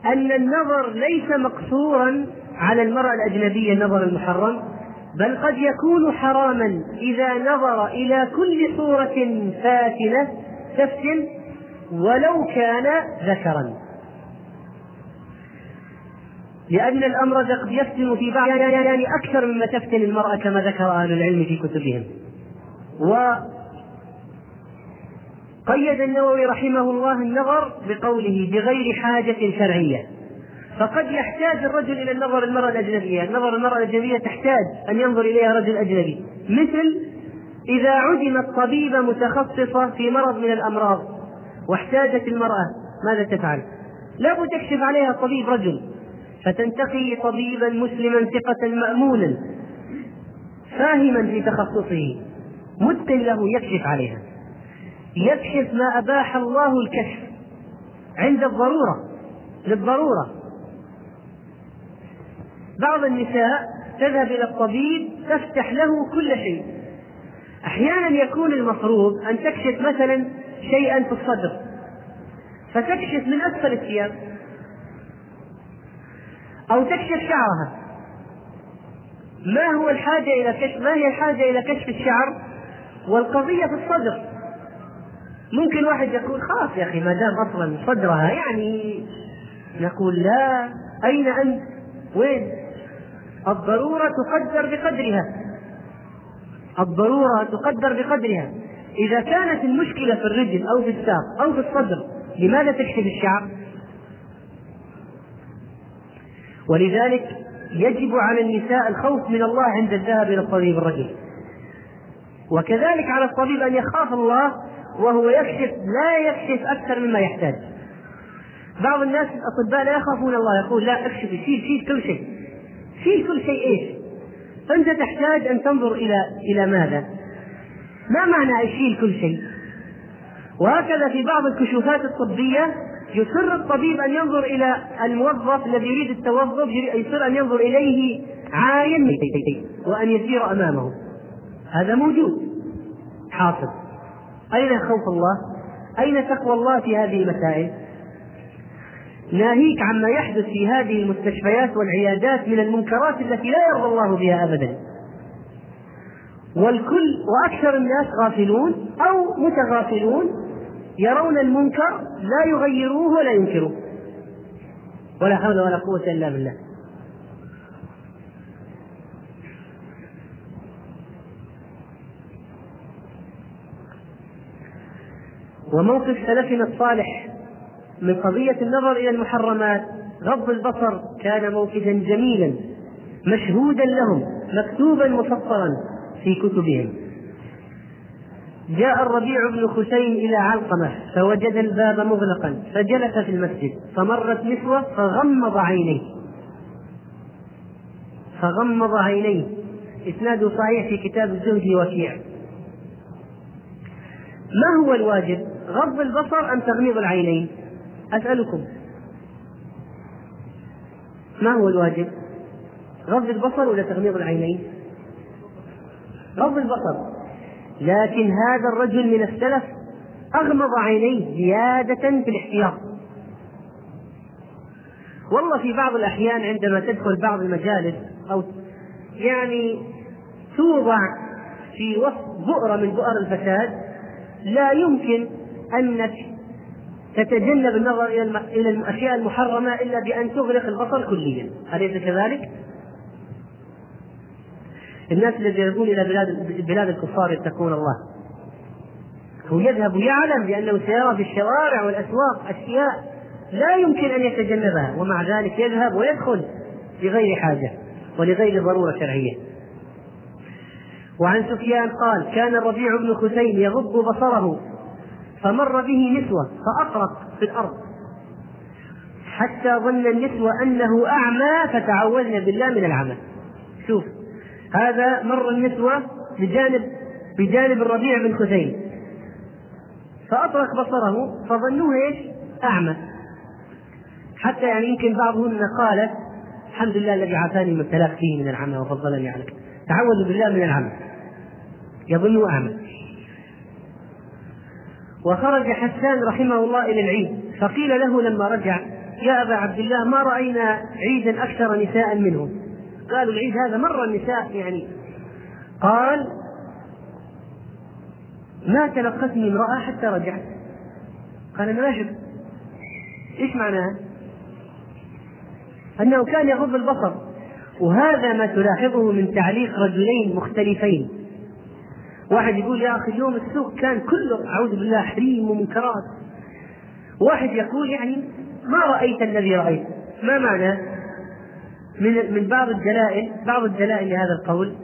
أن النظر ليس مقصورا على المرأة الأجنبية النظر المحرم بل قد يكون حراما إذا نظر إلى كل صورة فاتنة تفتن ولو كان ذكرا. لأن الأمر قد يفتن في بعض يعني أكثر مما تفتن المرأة كما ذكر أهل العلم في كتبهم. قيد النووي رحمه الله النظر بقوله بغير حاجة شرعية. فقد يحتاج الرجل إلى النظر المرأة الأجنبية. نظر المرأة الأجنبية تحتاج أن ينظر إليها رجل أجنبي. مثل إذا عدمت طبيبة متخصصة في مرض من الأمراض واحتاجت المرأة ماذا تفعل؟ لابد تكشف عليها طبيب رجل. فتنتقي طبيبا مسلما ثقة مأمونا فاهما في تخصصه متقن له يكشف عليها. يكشف ما أباح الله الكشف عند الضرورة للضرورة. بعض النساء تذهب إلى الطبيب تفتح له كل شيء. أحيانا يكون المفروض أن تكشف مثلا شيئا في الصدر فتكشف من أسفل الثياب أو تكشف شعرها. ما هو الحاجة إلى كشف ما هي الحاجة إلى كشف الشعر؟ والقضية في الصدر. ممكن واحد يقول خلاص يا أخي ما دام أصلا صدرها يعني نقول لا أين أنت؟ وين؟ الضرورة تقدر بقدرها الضرورة تقدر بقدرها إذا كانت المشكلة في الرجل أو في الساق أو في الصدر لماذا تكشف الشعر؟ ولذلك يجب على النساء الخوف من الله عند الذهاب إلى الطبيب الرجل وكذلك على الطبيب أن يخاف الله وهو يكشف لا يكشف أكثر مما يحتاج بعض الناس الأطباء لا يخافون الله يقول لا أكشف شيل شيل كل شيء شيل كل شيء إيش؟ فأنت تحتاج أن تنظر إلى إلى ماذا؟ ما معنى أشيل كل شيء؟ وهكذا في بعض الكشوفات الطبية يصر الطبيب أن ينظر إلى الموظف الذي يريد التوظف يصر أن ينظر إليه عاين وأن يسير أمامه هذا موجود حاصل أين خوف الله؟ أين تقوى الله في هذه المسائل؟ ناهيك عما يحدث في هذه المستشفيات والعيادات من المنكرات التي لا يرضى الله بها أبدا والكل وأكثر الناس غافلون أو متغافلون يرون المنكر لا يغيروه ولا ينكروه ولا حول ولا قوة إلا بالله وموقف سلفنا الصالح من قضية النظر إلى المحرمات غض البصر كان موقفا جميلا مشهودا لهم مكتوبا مفصلا في كتبهم. جاء الربيع بن خسين إلى علقمة فوجد الباب مغلقا فجلس في المسجد فمرت نسوة فغمض عينيه. فغمض عينيه. إسناده صحيح في كتاب الزهد وكيع ما هو الواجب؟ غض البصر أم تغميض العينين؟ أسألكم. ما هو الواجب؟ غض البصر ولا تغميض العينين؟ غض البصر. لكن هذا الرجل من السلف أغمض عينيه زيادة في الاحتياط. والله في بعض الأحيان عندما تدخل بعض المجالس أو يعني توضع في وسط بؤرة من بؤر الفساد لا يمكن أنك تتجنب النظر إلى إلى الأشياء المحرمة إلا بأن تغلق البصر كليا، أليس كذلك؟ الناس الذين يذهبون إلى بلاد بلاد الكفار يتقون الله. هو يذهب يعلم بأنه سيرى في الشوارع والأسواق أشياء لا يمكن أن يتجنبها ومع ذلك يذهب ويدخل لغير حاجة ولغير ضرورة شرعية. وعن سفيان قال كان الربيع بن خثيم يغض بصره فمر به نسوة فأطرق في الأرض. حتى ظن النسوة أنه أعمى فتعوذن بالله من العمى. شوف هذا مر النسوة بجانب بجانب الربيع بن خثيم فأطرق بصره فظنوه إيش؟ أعمى. حتى يعني يمكن بعضهن قالت الحمد لله الذي عافاني من ابتلاك فيه من العمى وفضلني عليك تعوذ بالله من العمى. يظنه أعمى. وخرج حسان رحمه الله إلى العيد فقيل له لما رجع يا أبا عبد الله ما رأينا عيدا أكثر نساء منه قالوا العيد هذا مر النساء يعني. قال ما تلقتني امرأة حتى رجعت. قال أنا ما إيش معناها؟ أنه كان يغض البصر. وهذا ما تلاحظه من تعليق رجلين مختلفين. واحد يقول يا أخي اليوم السوق كان كله أعوذ بالله حريم ومنكرات. واحد يقول يعني ما رأيت الذي رأيت. ما معنى؟ من من بعض الدلائل بعض الدلائل لهذا القول.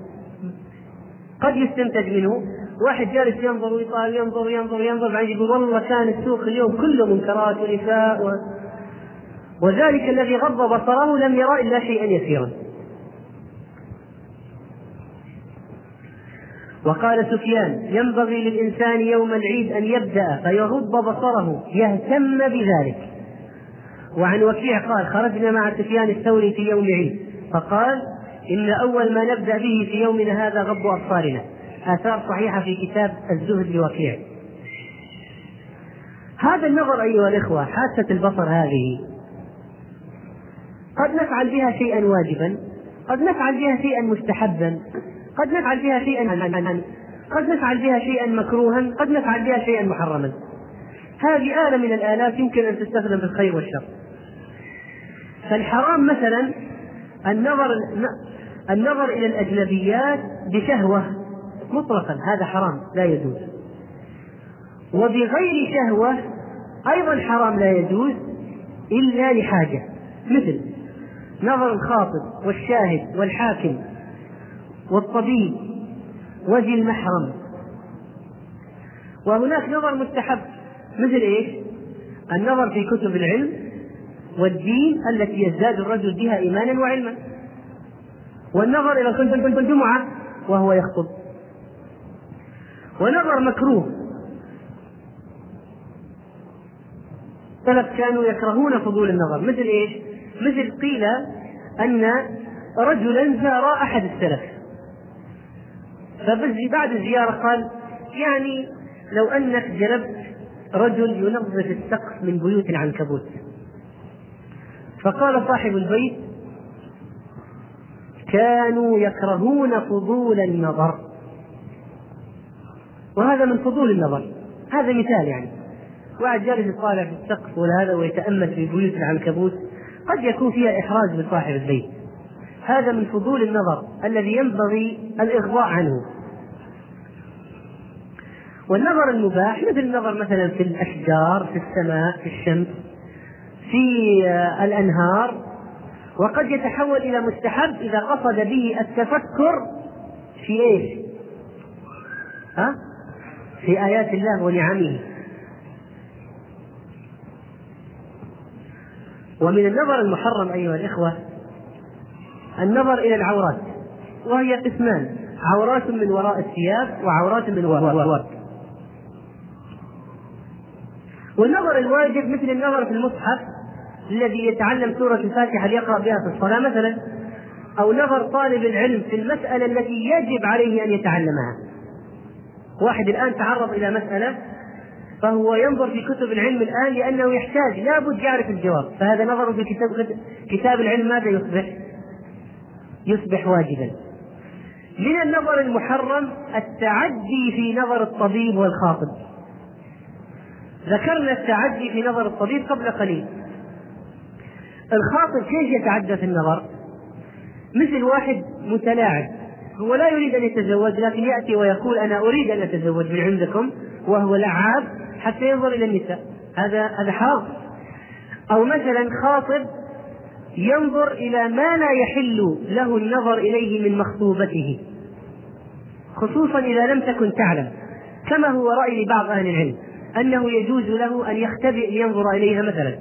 قد يستنتج منه. واحد جالس ينظر ويطالع ينظر ينظر ينظر بعدين يقول والله كان السوق اليوم كله منكرات ونساء و... وذلك الذي غض بصره لم يرى إلا شيئا يسيرا. وقال سفيان ينبغي للإنسان يوم العيد أن يبدأ فيغض بصره يهتم بذلك. وعن وكيع قال خرجنا مع سفيان الثوري في يوم عيد فقال إن أول ما نبدأ به في يومنا هذا غض أبصارنا. آثار صحيحة في كتاب الزهد لوكيع. هذا النظر أيها الإخوة حاسة البصر هذه. قد نفعل بها شيئا واجبا قد نفعل بها شيئا مستحبا. قد نفعل بها شيئا قد نفعل بها شيئا مكروها. قد نفعل بها شيئا محرما. هذه آلة من الآلات يمكن أن تستخدم في الخير والشر. فالحرام مثلا النظر النظر إلى الأجنبيات بشهوة مطلقا. هذا حرام لا يجوز. وبغير شهوة أيضا حرام لا يجوز إلا لحاجة. مثل نظر الخاطب والشاهد والحاكم. والطبيب وذي المحرم. وهناك نظر مستحب مثل إيش؟ النظر في كتب العلم والدين التي يزداد الرجل بها إيمانا وعلما. والنظر إلى خلف الجمعة وهو يخطب. ونظر مكروه. السلف كانوا يكرهون فضول النظر مثل إيش؟ مثل قيل أن رجلا زار أحد السلف. فبعد الزيارة قال يعني لو أنك جلبت رجل ينظف السقف من بيوت العنكبوت. فقال صاحب البيت كانوا يكرهون فضول النظر. وهذا من فضول النظر. هذا مثال يعني. واحد جالس يطالع في السقف ولا هذا ويتأمل في بيوت العنكبوت قد يكون فيها إحراج من صاحب البيت. هذا من فضول النظر الذي ينبغي الإغضاء عنه والنظر المباح مثل النظر مثلا في الأشجار في السماء في الشمس في الأنهار وقد يتحول إلى مستحب إذا قصد به التفكر في إيش؟ ها؟ في آيات الله ونعمه ومن النظر المحرم أيها الإخوة النظر إلى العورات وهي قسمان عورات من وراء الثياب وعورات من وراء والنظر الواجب مثل النظر في المصحف الذي يتعلم سورة الفاتحة ليقرأ بها في الصلاة مثلا أو نظر طالب العلم في المسألة التي يجب عليه أن يتعلمها. واحد الآن تعرض إلى مسألة فهو ينظر في كتب العلم الآن لأنه يحتاج لابد يعرف الجواب. فهذا نظره في كتاب كتاب العلم ماذا يصبح؟ يصبح واجبا. من النظر المحرم التعدي في نظر الطبيب والخاطب. ذكرنا التعدي في نظر الطبيب قبل قليل. الخاطب كيف يتعدى في النظر؟ مثل واحد متلاعب. هو لا يريد أن يتزوج لكن يأتي ويقول أنا أريد أن أتزوج من عندكم وهو لعاب حتى ينظر إلى النساء. هذا هذا حرام أو مثلا خاطب ينظر إلى ما لا يحل له النظر إليه من مخطوبته. خصوصا إذا لم تكن تعلم كما هو رأي لبعض أهل العلم أنه يجوز له أن يختبئ لينظر إليها مثلا.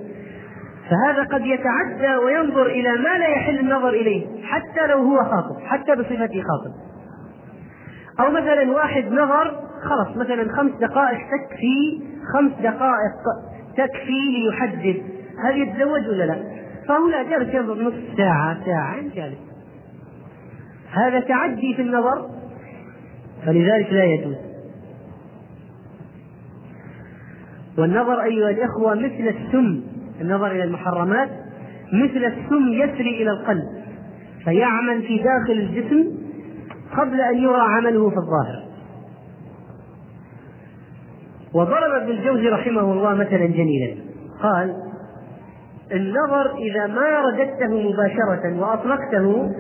فهذا قد يتعدى وينظر إلى ما لا يحل النظر إليه حتى لو هو خاطب حتى بصفته خاطب. أو مثلا واحد نظر خلاص مثلا خمس دقائق تكفي خمس دقائق تكفي ليحدد هل يتزوج ولا لا؟ جالس ينظر نصف ساعة ساعة جالس هذا تعدي في النظر فلذلك لا يجوز. والنظر أيها الإخوة مثل السم النظر إلى المحرمات مثل السم يسري إلى القلب فيعمل في داخل الجسم قبل أن يرى عمله في الظاهر. وضرب ابن الجوزي رحمه الله مثلا جميلا. قال النظر إذا ما رددته مباشرة وأطلقته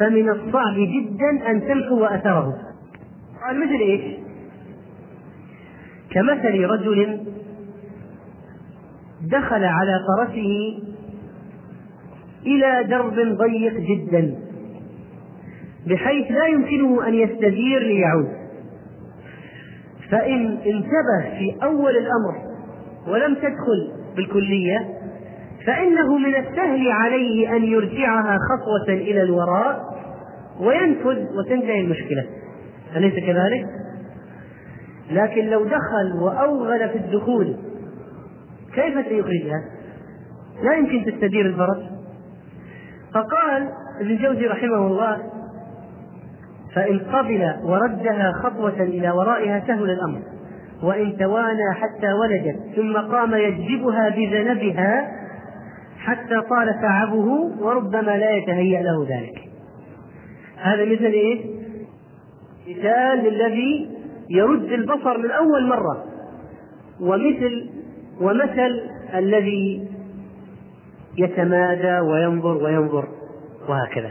فمن الصعب جدا أن تمحو أثره قال مثل إيش؟ كمثل رجل دخل على فرسه إلى درب ضيق جدا بحيث لا يمكنه أن يستدير ليعود فإن انتبه في أول الأمر ولم تدخل بالكلية فإنه من السهل عليه أن يرجعها خطوة إلى الوراء وينفذ وتنتهي المشكلة أليس كذلك؟ لكن لو دخل وأوغل في الدخول كيف سيخرجها؟ لا يمكن تستدير الفرس فقال ابن جوزي رحمه الله فإن قبل وردها خطوة إلى ورائها سهل الأمر وإن توانى حتى ولدت ثم قام يجذبها بذنبها حتى طال تعبه وربما لا يتهيأ له ذلك. هذا مثل إيه؟ مثال للذي يرد البصر من أول مرة. ومثل ومثل الذي يتمادى وينظر وينظر وهكذا.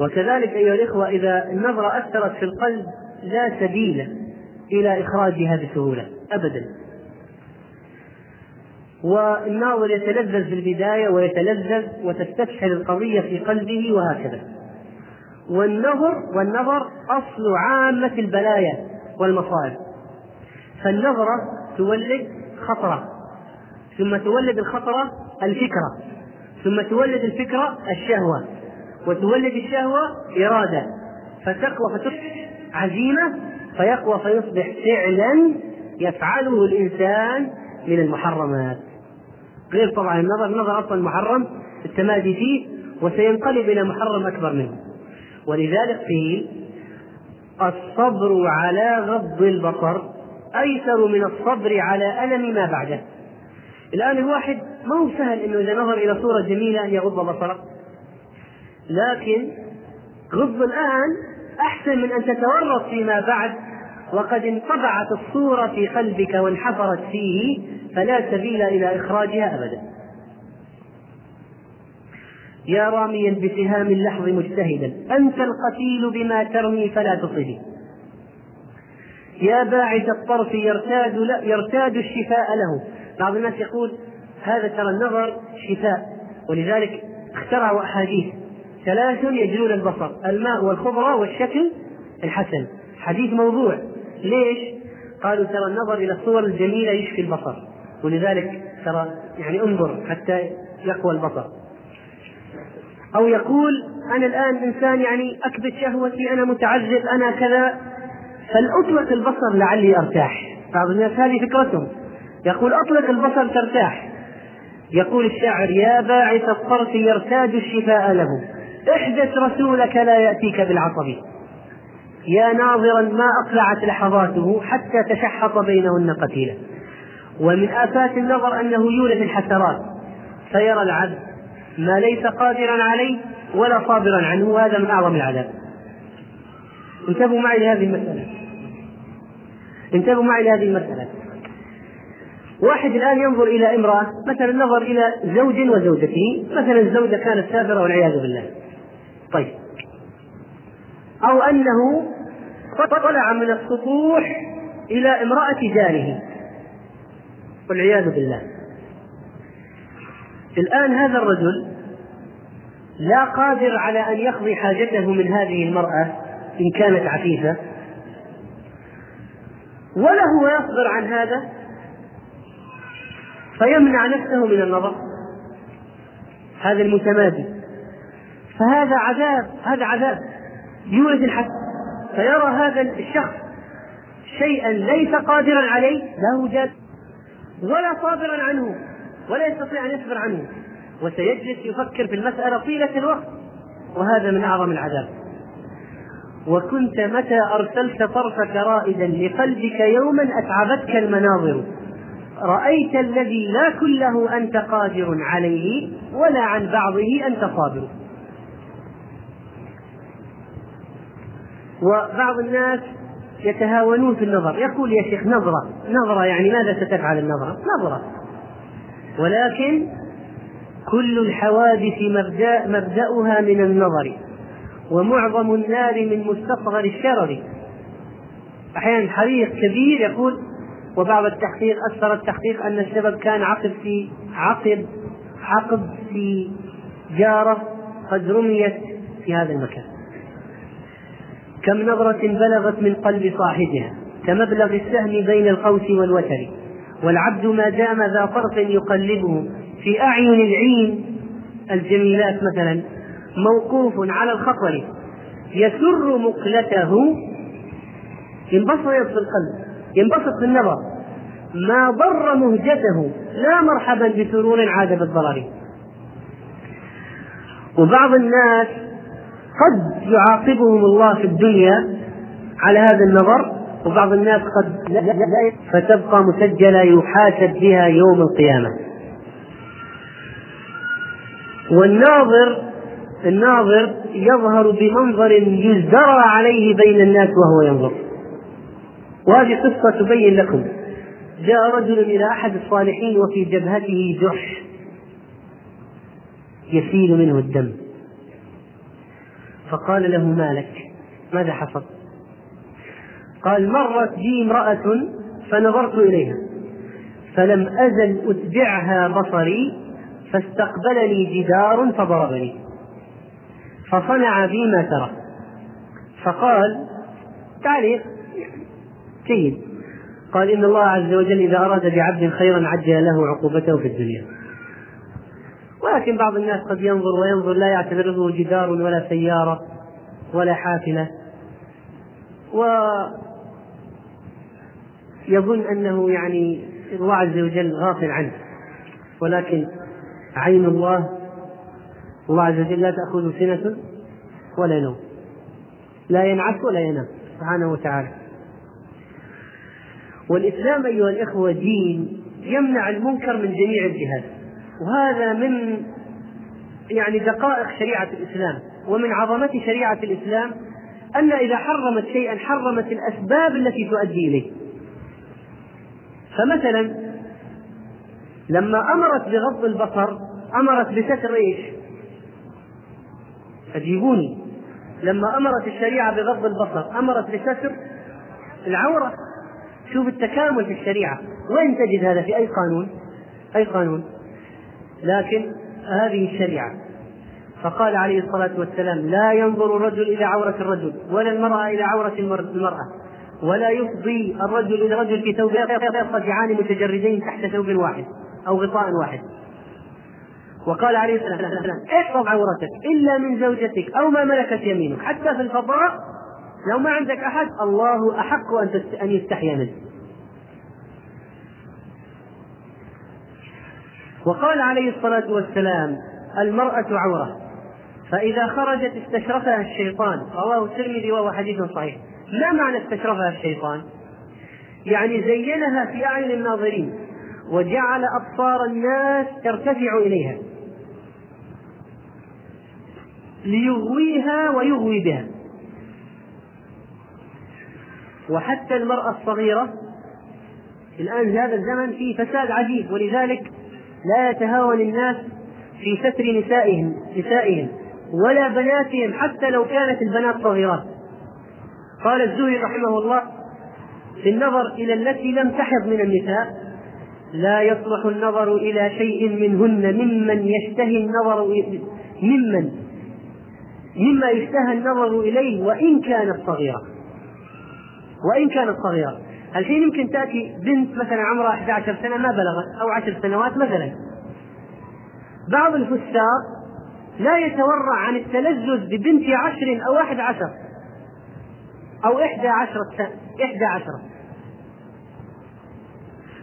وكذلك أيها الإخوة إذا النظرة أثرت في القلب لا سبيل إلى إخراجها بسهولة أبدا. والناظر يتلذذ في البداية ويتلذذ وتستفحل القضية في قلبه وهكذا. والنظر والنظر أصل عامة البلايا والمصائب. فالنظرة تولد خطرة ثم تولد الخطرة الفكرة ثم تولد الفكرة الشهوة وتولد الشهوة إرادة. فتقوى فتصبح عزيمة فيقوى فيصبح فعلا يفعله الإنسان من المحرمات. غير طبعا النظر النظر أصلا محرم التمادي فيه وسينقلب إلى محرم أكبر منه. ولذلك قيل الصبر على غض البصر أيسر من الصبر على ألم ما بعده. الآن الواحد ما هو سهل أنه إذا نظر إلى صورة جميلة أن يغض بصره. لكن غض الآن أحسن من أن تتورط فيما بعد وقد انطبعت الصورة في قلبك وانحفرت فيه فلا سبيل إلى إخراجها أبدا. يا راميا بسهام اللحظ مجتهدا أنت القتيل بما ترمي فلا تصبي. يا باعث الطرف يرتاد يرتاد الشفاء له. بعض الناس يقول هذا ترى النظر شفاء ولذلك اخترعوا أحاديث. ثلاث يجلون البصر الماء والخضرة والشكل الحسن. حديث موضوع. ليش؟ قالوا ترى النظر إلى الصور الجميلة يشفي البصر. ولذلك ترى يعني انظر حتى يقوى البصر. أو يقول أنا الآن إنسان يعني أكبت شهوتي أنا متعذب أنا كذا. فلأطلق البصر لعلي أرتاح. بعض الناس هذه فكرتهم. يقول أطلق البصر ترتاح. يقول الشاعر يا باعث الطرف يرتاد الشفاء له. احدث رسولك لا يأتيك بالعصب. يا ناظرا ما أقلعت لحظاته حتى تشحط بينهن قتيلا. ومن آفات النظر أنه يورث الحسرات فيرى العبد ما ليس قادرا عليه ولا صابرا عنه وهذا من أعظم العذاب. انتبهوا معي لهذه المسألة. انتبهوا معي لهذه المسألة. واحد الآن ينظر إلى امرأة مثلا نظر إلى زوج وزوجته مثلا الزوجة كانت سافرة والعياذ بالله. طيب. أو أنه طلع من السطوح إلى امرأة جاره. والعياذ بالله. الآن هذا الرجل لا قادر على أن يقضي حاجته من هذه المرأة إن كانت عفيفة. ولا هو يصبر عن هذا. فيمنع نفسه من النظر. هذا المتمادي. فهذا عذاب. هذا عذاب. يورث الحسد. فيرى هذا الشخص شيئا ليس قادرا عليه له جاد ولا صابرا عنه ولا يستطيع أن يصبر عنه. وسيجلس يفكر في المسألة طيلة الوقت وهذا من أعظم العذاب. وكنت متى أرسلت طرفك رائدا لقلبك يوما أتعبتك المناظر؟ رأيت الذي لا كله أنت قادر عليه ولا عن بعضه أنت صابر. وبعض الناس يتهاونون في النظر. يقول يا شيخ نظرة. نظرة يعني ماذا ستفعل النظرة؟ نظرة. ولكن كل الحوادث مبدأ مبدأها من النظر. ومعظم النار من مستصغر الشرر. أحيانا حريق كبير يقول وبعض التحقيق أسفر التحقيق أن السبب كان عقب في عقب عقب في جارة قد رميت في هذا المكان. كم نظرة بلغت من قلب صاحبها كمبلغ السهم بين القوس والوتر والعبد ما دام ذا طرف يقلبه في أعين العين. الجميلات مثلا موقوف على الخطر يسر مقلته. ينبسط في القلب ينبسط في النظر. ما ضر مهجته لا مرحبا بسرور عاد بالضرر. وبعض الناس قد يعاقبهم الله في الدنيا على هذا النظر وبعض الناس قد لا لا فتبقى مسجلة يحاسب بها يوم القيامة. والناظر الناظر يظهر بمنظر يزدرى عليه بين الناس وهو ينظر. وهذه قصة تبين لكم. جاء رجل إلى أحد الصالحين وفي جبهته جرح يسيل منه الدم. فقال له ما لك ماذا حصل؟ قال مرت بي امرأة فنظرت إليها فلم أزل أتبعها بصري فاستقبلني جدار فضربني فصنع بي ما ترى. فقال تعليق جيد. قال إن الله عز وجل إذا أراد بعبد خيرا عجل له عقوبته في الدنيا. ولكن بعض الناس قد ينظر وينظر لا يعتبره جدار ولا سيارة ولا حافلة. ويظن أنه يعني الله عز وجل غافل عنه. ولكن عين الله الله عز وجل لا تأخذ سنة ولا نوم. لا ينعس ولا ينام سبحانه وتعالى. والإسلام أيها الإخوة دين يمنع المنكر من جميع الجهات. وهذا من يعني دقائق شريعة الإسلام ومن عظمة شريعة الإسلام أن إذا حرمت شيئا حرمت الأسباب التي تؤدي إليه. فمثلا لما أمرت بغض البصر أمرت بستر إيش؟ أجيبوني. لما أمرت الشريعة بغض البصر أمرت بستر العورة. شوف التكامل في الشريعة. وين تجد هذا؟ في أي قانون؟ أي قانون؟ لكن هذه الشريعة فقال عليه الصلاة والسلام لا ينظر الرجل إلى عورة الرجل ولا المرأة إلى عورة المرأة ولا يفضي الرجل إلى الرجل في ثوب يضطجعان متجردين تحت ثوب واحد أو غطاء واحد. وقال عليه الصلاة والسلام احفظ عورتك إلا من زوجتك أو ما ملكت يمينك حتى في الفضاء لو ما عندك أحد الله أحق أن أن يستحيا منه. وقال عليه الصلاة والسلام المرأة عورة. فإذا خرجت استشرفها الشيطان رواه الترمذي وهو حديث صحيح. ما معنى استشرفها الشيطان؟ يعني زينها في أعين الناظرين وجعل أبصار الناس ترتفع إليها. ليغويها ويغوي بها. وحتى المرأة الصغيرة الآن في هذا الزمن في فساد عجيب ولذلك لا يتهاون الناس في ستر نسائهم نسائهم ولا بناتهم حتى لو كانت البنات صغيرات قال الزهري رحمه الله في النظر إلى التي لم تحض من النساء لا يصلح النظر إلى شيء منهن ممن يشتهي النظر ممن مما يشتهى النظر إليه وإن كانت صغيرة. وإن كانت صغيرة. الحين يمكن تأتي بنت مثلا عمرها 11 سنة ما بلغت أو 10 سنوات مثلا بعض الفساق لا يتورع عن التلذذ ببنت عشر أو أحد عشر أو إحدى عشرة إحدى عشرة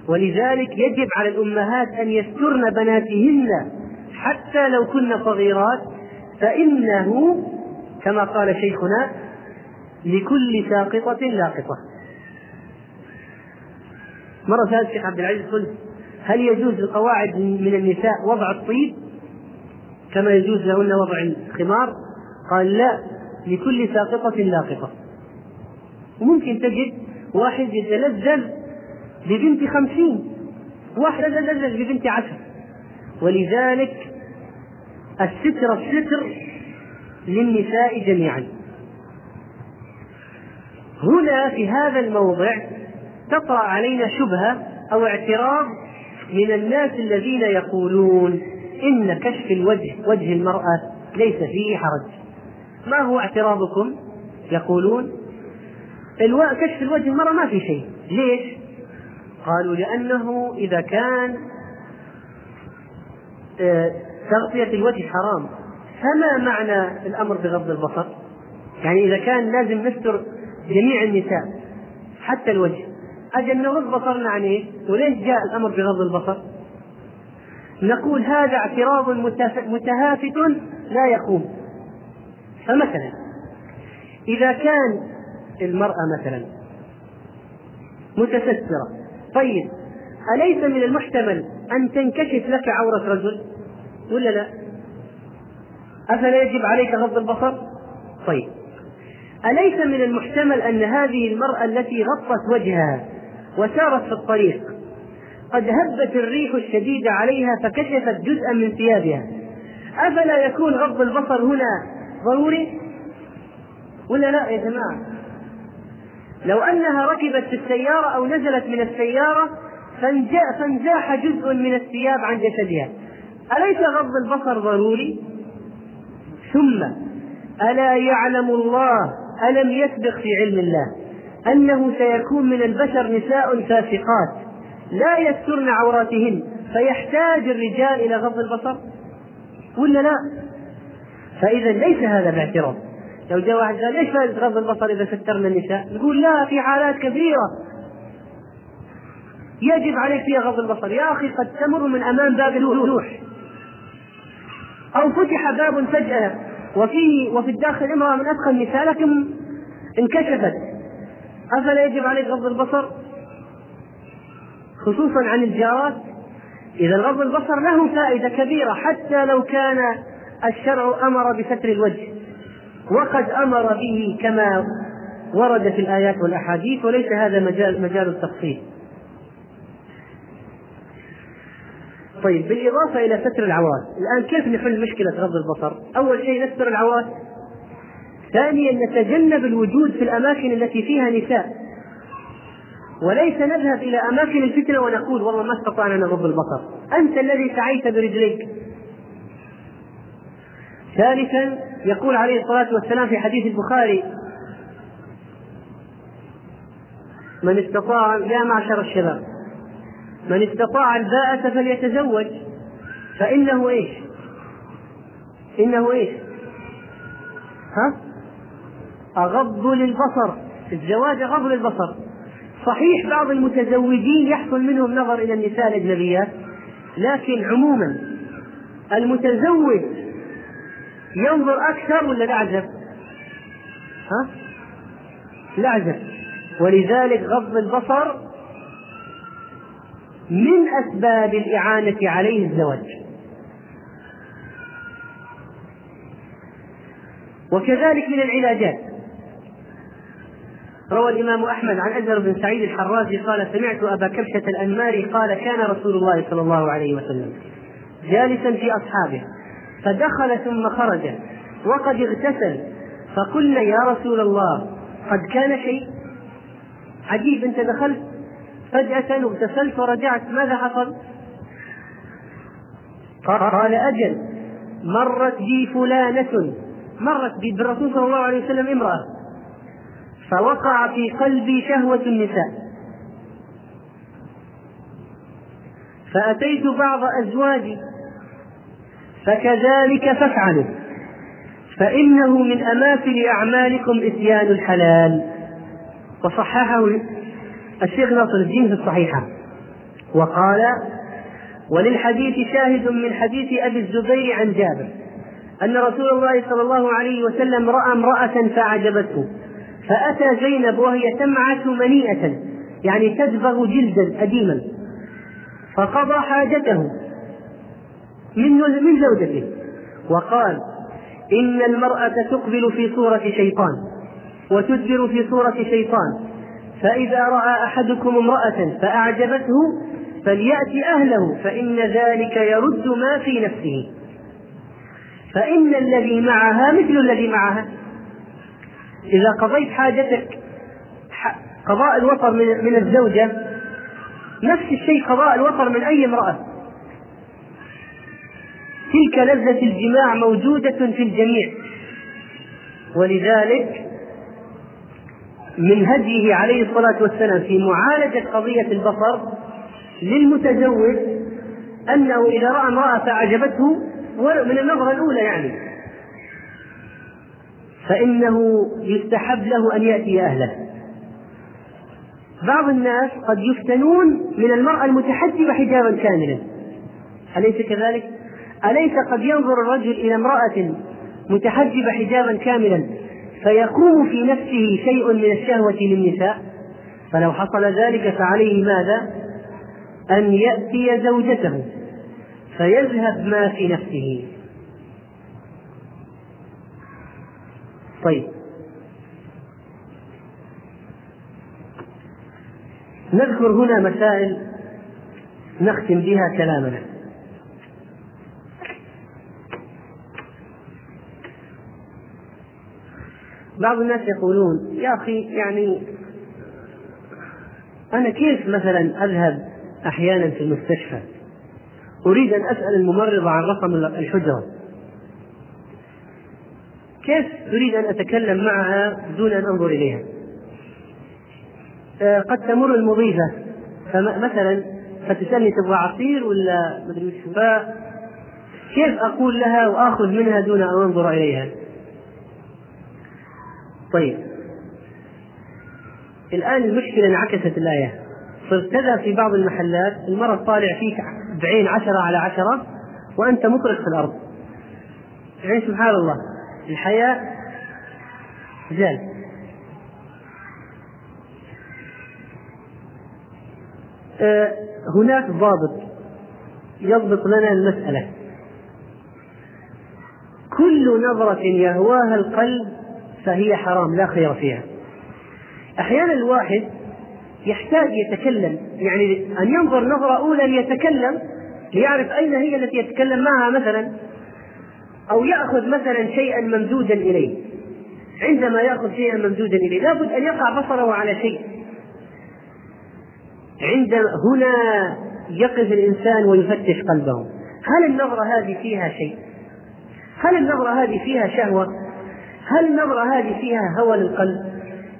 ولذلك يجب على الأمهات أن يسترن بناتهن حتى لو كن صغيرات فإنه كما قال شيخنا لكل ساقطة لاقطة. مرة سألت الشيخ عبد العزيز قلت هل يجوز للقواعد من النساء وضع الطيب كما يجوز لهن وضع الخمار؟ قال لا لكل ساقطة لاقطة. وممكن تجد واحد يتلذذ ببنت خمسين واحد يتلذذ ببنت عشر. ولذلك الستر الستر للنساء جميعا. هنا في هذا الموضع تطرأ علينا شبهة أو اعتراض من الناس الذين يقولون إن كشف الوجه وجه المرأة ليس فيه حرج. ما هو اعتراضكم؟ يقولون كشف الوجه المرأة ما في شيء. ليش؟ قالوا لأنه إذا كان آه، تغطية الوجه حرام. فما معنى الأمر بغض البصر؟ يعني إذا كان لازم نستر جميع النساء حتى الوجه. أجل نغض بصرنا عن؟ وليش جاء الأمر بغض البصر؟ نقول هذا اعتراض متهافت لا يقوم فمثلا إذا كان المرأة مثلا متسترة طيب أليس من المحتمل أن تنكشف لك عورة رجل ولا لا؟ أفلا يجب عليك غض البصر؟ طيب أليس من المحتمل أن هذه المرأة التي غطت وجهها وسارت في الطريق. قد هبت الريح الشديدة عليها فكشفت جزءا من ثيابها. أفلا يكون غض البصر هنا ضروري؟ ولا لا يا جماعة؟ لو أنها ركبت في السيارة أو نزلت من السيارة فانزاح جزء من الثياب عن جسدها. أليس غض البصر ضروري؟ ثم ألا يعلم الله ألم يسبق في علم الله؟ أنه سيكون من البشر نساء فاسقات لا يسترن عوراتهن فيحتاج الرجال إلى غض البصر؟ ولا لا؟ فإذا ليس هذا باعتراض. لو جاء واحد قال ليش فائدة غض البصر إذا سترنا النساء؟ نقول لا في حالات كثيرة يجب عليك فيها غض البصر. يا أخي قد تمر من أمام باب الوحوش أو فتح باب فجأة. وفيه وفي الداخل امرأة من أدخل النساء لكن انكشفت. أفلا يجب عليك غض البصر؟ خصوصا عن الجارات. إذا غض البصر له فائدة كبيرة حتى لو كان الشرع أمر بستر الوجه. وقد أمر به كما ورد في الآيات والأحاديث وليس هذا مجال مجال التفصيل. طيب بالإضافة إلى ستر العورات الآن كيف نحل مشكلة غض البصر؟ أول شيء نستر العورات ثانيا نتجنب الوجود في الأماكن التي فيها نساء وليس نذهب إلى أماكن الفتنة ونقول والله ما استطعنا نغض البصر أنت الذي سعيت برجليك ثالثا يقول عليه الصلاة والسلام في حديث البخاري من استطاع يا معشر الشباب من استطاع الباءة فليتزوج فإنه إيش؟ إنه إيش؟ ها؟ أغض للبصر الزواج أغض للبصر صحيح بعض المتزوجين يحصل منهم نظر إلى النساء الأجنبيات لكن عموما المتزوج ينظر أكثر ولا الأعزب؟ ها؟ الأعزب ولذلك غض البصر من أسباب الإعانة عليه الزواج وكذلك من العلاجات روى الإمام أحمد عن أزهر بن سعيد الحرازي قال سمعت أبا كبشة الأنماري قال كان رسول الله صلى الله عليه وسلم جالسا في أصحابه فدخل ثم خرج وقد اغتسل فقلنا يا رسول الله قد كان شيء عجيب أنت دخلت فجأة اغتسلت ورجعت ماذا حصل؟ قال أجل مرت بي فلانة مرت بالرسول صلى الله عليه وسلم امرأة فوقع في قلبي شهوة النساء. فأتيت بعض أزواجي فكذلك فافعلوا. فإنه من أماثل أعمالكم إتيان الحلال. وصححه الشيخ ناصر الدين في الصحيحة. وقال وللحديث شاهد من حديث أبي الزبير عن جابر أن رسول الله صلى الله عليه وسلم رأى امرأة فأعجبته. فأتى زينب وهي تمعة منيئة يعني تدبغ جلدا أديما. فقضى حاجته من من زوجته وقال إن المرأة تقبل في صورة شيطان وتدبر في صورة شيطان فإذا رأى أحدكم امرأة فأعجبته فليأت أهله فإن ذلك يرد ما في نفسه. فإن الذي معها مثل الذي معها. إذا قضيت حاجتك قضاء الوطر من الزوجة نفس الشيء قضاء الوطر من أي امرأة. تلك لذة الجماع موجودة في الجميع. ولذلك من هديه عليه الصلاة والسلام في معالجة قضية البصر للمتزوج أنه إذا رأى امرأة فأعجبته من النظرة الأولى يعني. فإنه يستحب له أن يأتي أهله بعض الناس قد يفتنون من المرأة المتحجبة حجابا كاملا أليس كذلك؟ أليس قد ينظر الرجل إلى امرأة متحجبة حجابا كاملا فيقوم في نفسه شيء من الشهوة للنساء فلو حصل ذلك فعليه ماذا؟ أن يأتي زوجته فيذهب ما في نفسه طيب. نذكر هنا مسائل نختم بها كلامنا. بعض الناس يقولون يا أخي يعني أنا كيف مثلا أذهب أحيانا في المستشفى؟ أريد أن أسأل الممرضة عن رقم الحجرة. كيف أريد أن أتكلم معها دون أن أنظر إليها؟ آه، قد تمر المضيفة. فمثلا فتسألني تبغى عصير ولا مدري وش كيف أقول لها وآخذ منها دون أن أنظر إليها؟ طيب. الآن المشكلة انعكست الآية. صرت تذهب في بعض المحلات المرأة طالع فيك بعين عشرة على عشرة وأنت مطرق في الأرض. يعني سبحان الله. الحياة زال آه، هناك ضابط يضبط لنا المسألة. كل نظرة يهواها القلب فهي حرام لا خير فيها. أحيانا الواحد يحتاج يتكلم يعني أن ينظر نظرة أولى ليتكلم ليعرف أين هي التي يتكلم معها مثلا. أو يأخذ مثلا شيئا ممدودا إليه. عندما يأخذ شيئا ممدودا إليه لابد أن يقع بصره على شيء. عند هنا يقف الإنسان ويفتش قلبه. هل النظرة هذه فيها شيء؟ هل النظرة هذه فيها شهوة؟ هل النظرة هذه فيها هوى للقلب؟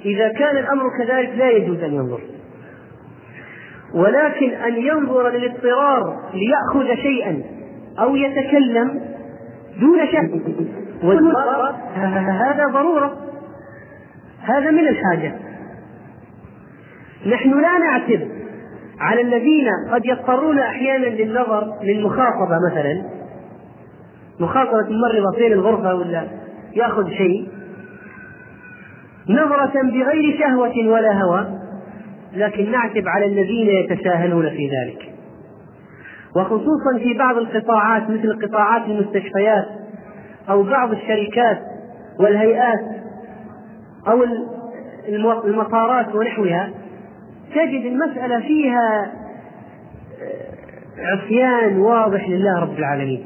إذا كان الأمر كذلك لا يجوز أن ينظر. ولكن أن ينظر للاضطرار ليأخذ شيئا أو يتكلم دون شك. هذا ضرورة. هذا من الحاجة. نحن لا نعتب على الذين قد يضطرون أحيانا للنظر للمخاطبة مثلا. مخاطبة الممرضة فين الغرفة ولا يأخذ شيء. نظرة بغير شهوة ولا هوى. لكن نعتب على الذين يتساهلون في ذلك. وخصوصا في بعض القطاعات مثل قطاعات المستشفيات أو بعض الشركات والهيئات أو المطارات ونحوها تجد المسألة فيها عصيان واضح لله رب العالمين.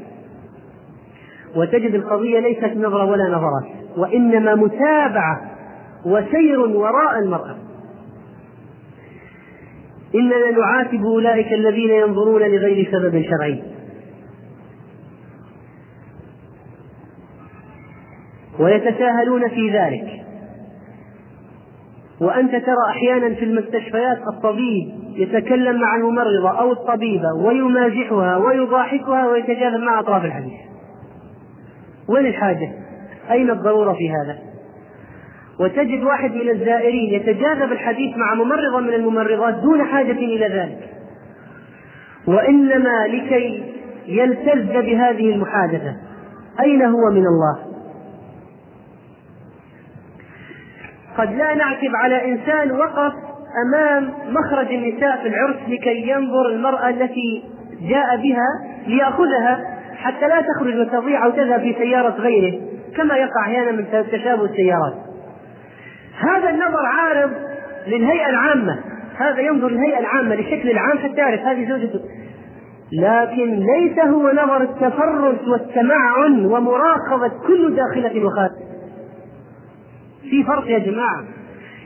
وتجد القضية ليست نظرة ولا نظرات وإنما متابعة وسير وراء المرأة. إننا نعاتب أولئك الذين ينظرون لغير سبب شرعي ويتساهلون في ذلك وأنت ترى أحيانا في المستشفيات الطبيب يتكلم مع الممرضة أو الطبيبة ويمازحها ويضاحكها ويتجاذب مع أطراف الحديث وين الحاجة؟ أين الضرورة في هذا؟ وتجد واحد من الزائرين يتجاذب الحديث مع ممرضة من الممرضات دون حاجة إلى ذلك. وإنما لكي يلتز بهذه المحادثة. أين هو من الله؟ قد لا نعتب على إنسان وقف أمام مخرج النساء في العرس لكي ينظر المرأة التي جاء بها ليأخذها حتى لا تخرج وتضيع أو تذهب في سيارة غيره كما يقع أحيانا من تشابه السيارات. هذا النظر عارض للهيئة العامة. هذا ينظر للهيئة العامة للشكل العام حتى يعرف هذه زوجته لكن ليس هو نظر التفرس والتمعن ومراقبة كل داخلة وخارج في فرق يا جماعة.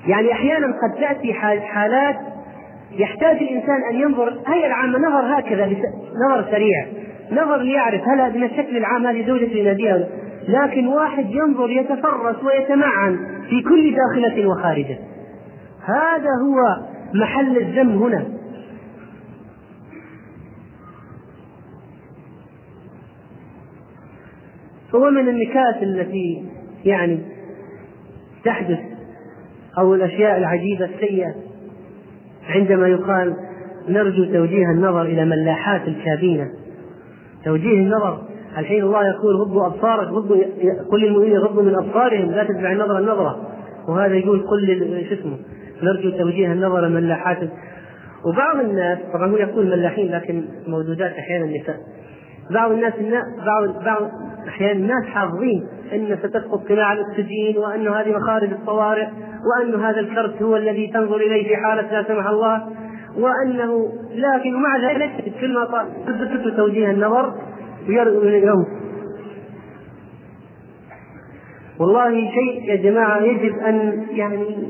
يعني أحيانا قد تأتي حالات يحتاج الإنسان أن ينظر. هي العامة نظر هكذا نظر سريع. نظر ليعرف هل من الشكل العام هذه زوجة يناديها. لكن واحد ينظر يتفرس ويتمعن في كل داخلة وخارجة. هذا هو محل الذم هنا. هو من النكات التي يعني تحدث أو الأشياء العجيبة السيئة عندما يقال نرجو توجيه النظر إلى ملاحات الكابينة. توجيه النظر الحين الله يقول غضوا أبصارك غضوا قل للمؤمنين يغضوا من أبصارهم لا تتبع النظر النظرة. وهذا يقول قل شو اسمه نرجو توجيه النظر ملاحات وبعض الناس طبعا هو يقول ملاحين لكن موجودات أحيانا النساء. بعض الناس بعض بعض أحيانا الناس حافظين أن ستسقط قناع الاكسجين وأن هذه مخارج الطوارئ وأن هذا الكرت هو الذي تنظر إليه في حالة لا سمح الله وأنه لكن مع ذلك كل ما توجيه النظر ويرمي والله شيء يا جماعة يجب أن يعني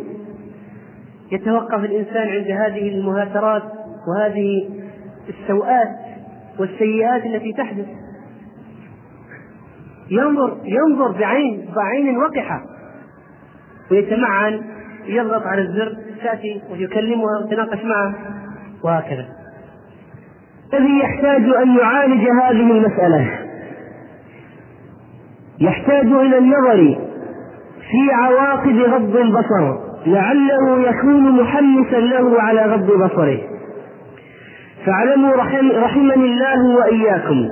يتوقف الإنسان عند هذه المهاترات وهذه السوءات والسيئات التي تحدث. ينظر ينظر بعين بعين وقحة. ويتمعن يضغط على الزر تأتي ويكلمها ويتناقش معه وهكذا. الذي يحتاج أن يعالج هذه المسألة. يحتاج إلى النظر في عواقب غض البصر لعله يكون محمسا له على غض بصره. فاعلموا رحم رحمني الله وإياكم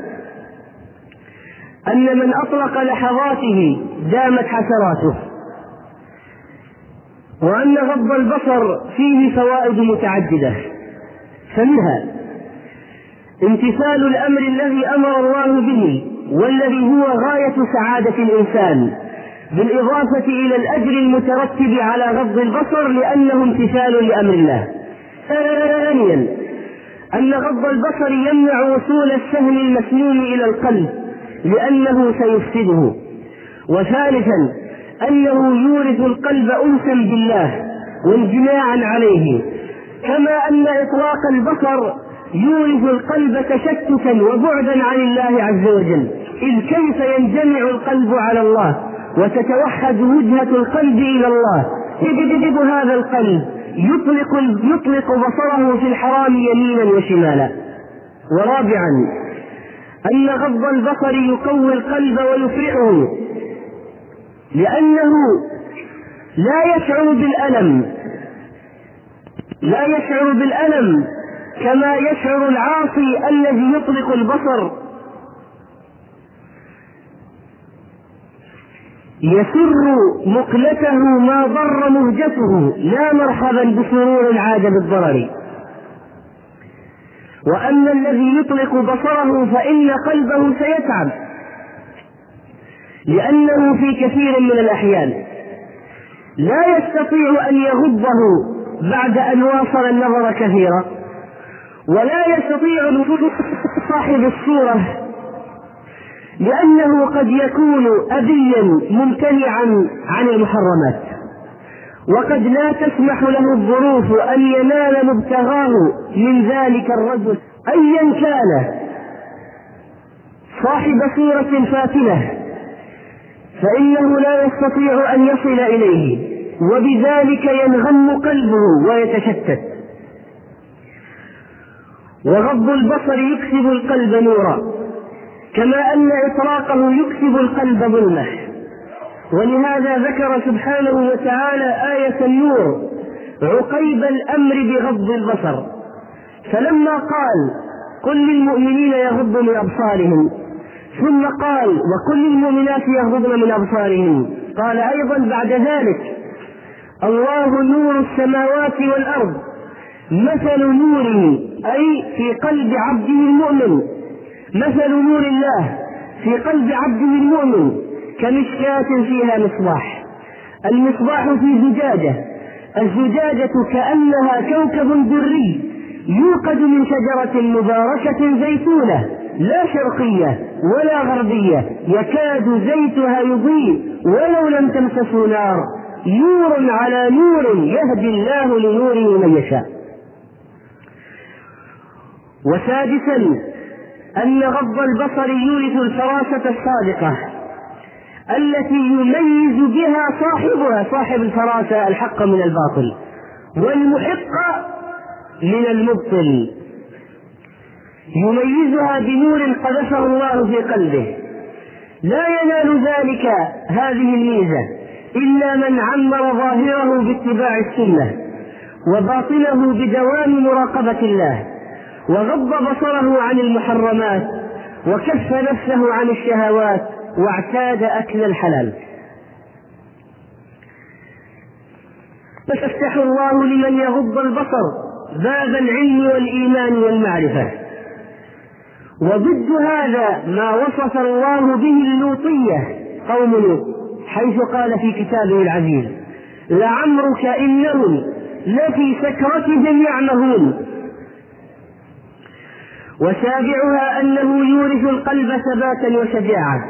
أن من أطلق لحظاته دامت حسراته وأن غض البصر فيه فوائد متعددة. فمنها امتثال الأمر الذي أمر الله به والذي هو غاية سعادة الإنسان بالإضافة إلى الأجر المترتب على غض البصر لأنه امتثال لأمر الله. ثانيا أن غض البصر يمنع وصول السهم المسنون إلى القلب لأنه سيفسده. وثالثا أنه يورث القلب أنسا بالله وانجماعا عليه. كما أن إطلاق البصر يورث القلب تشتتا وبعدا عن الله عز وجل. إذ كيف ينجمع القلب على الله وتتوحد وجهة القلب إلى الله؟ يجذب هذا القلب. يطلق يطلق بصره في الحرام يمينا وشمالا. ورابعا أن غض البصر يقوي القلب ويفرعه لأنه لا يشعر بالألم. لا يشعر بالألم. كما يشعر العاصي الذي يطلق البصر. يسر مقلته ما ضر مهجته لا مرحبا بسرور عاد بالضرر. وأما الذي يطلق بصره فإن قلبه سيتعب لأنه في كثير من الأحيان لا يستطيع أن يغضه بعد أن واصل النظر كثيرا. ولا يستطيع نفوذ صاحب الصورة لأنه قد يكون أبيا ممتنعا عن المحرمات. وقد لا تسمح له الظروف أن ينال مبتغاه من ذلك الرجل أيا كان. صاحب صورة فاتنة فإنه لا يستطيع أن يصل إليه وبذلك ينغم قلبه ويتشتت. وغض البصر يكسب القلب نورا كما أن إطلاقه يكسب القلب ظلمة. ولهذا ذكر سبحانه وتعالى آية النور عقيب الأمر بغض البصر. فلما قال قل للمؤمنين يغضوا من أبصارهم. ثم قال وكل المؤمنات يغضضن من أبصارهم. قال أيضا بعد ذلك الله نور السماوات والأرض مثل نوره أي في قلب عبده المؤمن. مثل نور الله في قلب عبده المؤمن كمشكاة فيها مصباح. المصباح في زجاجة الزجاجة كأنها كوكب دري يوقد من شجرة مباركة زيتونة لا شرقية ولا غربية يكاد زيتها يضيء ولو لم تمسسه نار. نور على نور يهدي الله لنوره من يشاء. وسادسا أن غض البصر يورث الفراسة الصادقة التي يميز بها صاحبها صاحب الفراسة الحق من الباطل والمحق من المبطل. يميزها بنور قذفه الله في قلبه. لا ينال ذلك هذه الميزة إلا من عمر ظاهره باتباع السنة وباطنه بدوام مراقبة الله. وغض بصره عن المحرمات وكف نفسه عن الشهوات واعتاد أكل الحلال. فيفتح الله لمن يغض البصر باب العلم والإيمان والمعرفة. وضد هذا ما وصف الله به اللوطية قوم لوط حيث قال في كتابه العزيز لعمرك إنهم لفي سكرتهم يعمهون وسابعها أنه يورث القلب ثباتا وشجاعة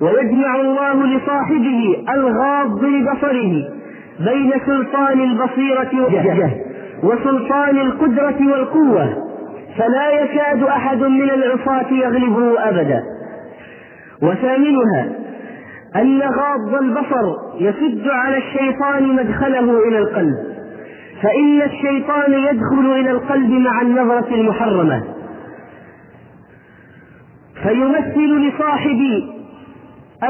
ويجمع الله لصاحبه الغاض لبصره بين سلطان البصيرة والجهل وسلطان القدرة والقوة. فلا يكاد أحد من العصاة يغلبه أبدا. وثامنها أن غاض البصر يسد على الشيطان مدخله إلى القلب. فإن الشيطان يدخل إلى القلب مع النظرة المحرمة. فيمثل لصاحب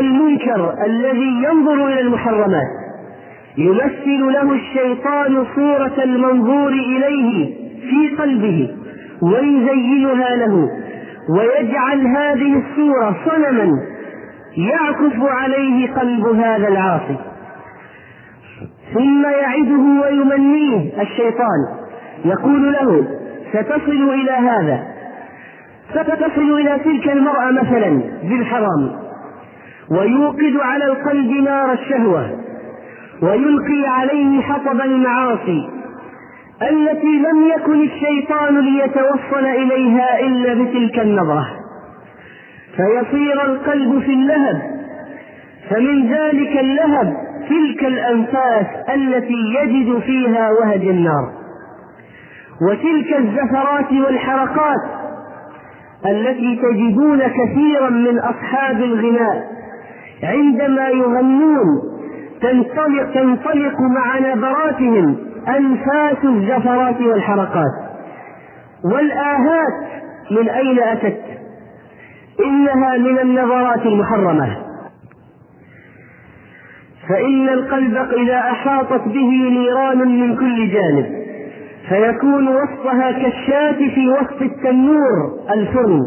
المنكر الذي ينظر إلى المحرمات. يمثل له الشيطان صورة المنظور إليه في قلبه ويزينها له ويجعل هذه الصورة صنما يعكف عليه قلب هذا العاصي. ثم يعده ويمنيه الشيطان. يقول له ستصل إلى هذا. فتصل إلى تلك المرأة مثلا بالحرام ويوقد على القلب نار الشهوة ويلقي عليه حطب المعاصي التي لم يكن الشيطان ليتوصل إليها إلا بتلك النظرة. فيصير القلب في اللهب فمن ذلك اللهب تلك الأنفاس التي يجد فيها وهج النار. وتلك الزفرات والحرقات التي تجدون كثيرا من أصحاب الغناء. عندما يغنون تنطلق, تنطلق مع نبراتهم أنفاس الزفرات والحركات والآهات من أين أتت؟ إنها من النظرات المحرمة. فإن القلب إذا أحاطت به نيران من كل جانب. فيكون وسطها كالشاة في وسط التنور الفرن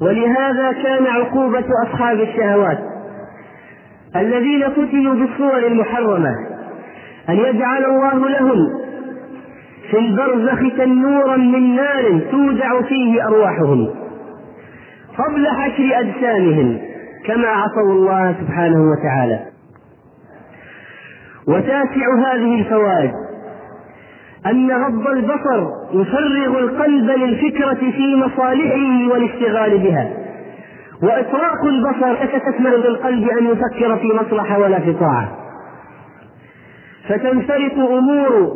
ولهذا كان عقوبة أصحاب الشهوات الذين فتنوا بالصور المحرمة أن يجعل الله لهم في البرزخ تنورا من نار تودع فيه أرواحهم قبل حشر أجسامهم كما عصوا الله سبحانه وتعالى. وتاسع هذه الفوائد. أن غض البصر يفرغ القلب للفكرة في مصالحه والاشتغال بها. وإطراق البصر تتكمل بالقلب أن يفكر في مصلحة ولا في طاعة. فتنفرط أمور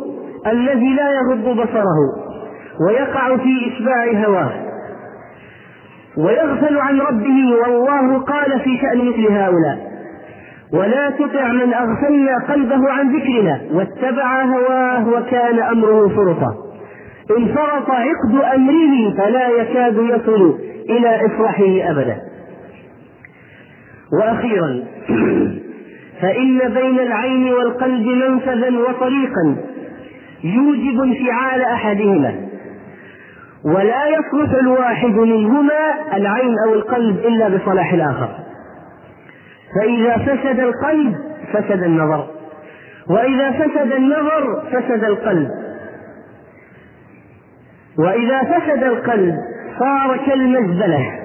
الذي لا يغض بصره ويقع في إشباع هواه. ويغفل عن ربه والله قال في شأن مثل هؤلاء. ولا تطع من أغفلنا قلبه عن ذكرنا. واتبع هواه وكان أمره فرطا. انفرط عقد أمره فلا يكاد يصل إلى إصلاحه أبدا. وأخيرا فإن بين العين والقلب منفذا وطريقا يوجب انفعال أحدهما. ولا يصلح الواحد منهما العين أو القلب إلا بصلاح الآخر. فإذا فسد القلب فسد النظر. وإذا فسد النظر فسد القلب. وإذا فسد القلب صار كالمزبلة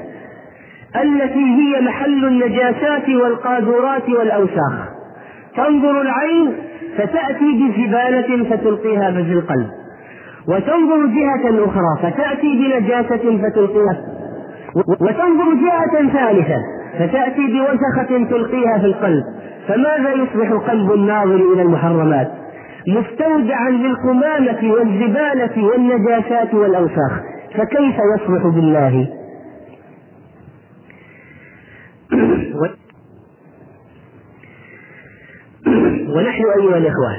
التي هي محل النجاسات والقاذورات والأوساخ. تنظر العين فتأتي بزبالة فتلقيها في القلب. وتنظر جهة أخرى فتأتي بنجاسة فتلقيها. وتنظر جهة ثالثة فتأتي بوسخة تلقيها في القلب فماذا يصبح قلب الناظر إلى المحرمات؟ مستودعا للقمامة والزبالة والنجاسات والأوساخ فكيف يصلح بالله؟ ونحن أيها الإخوة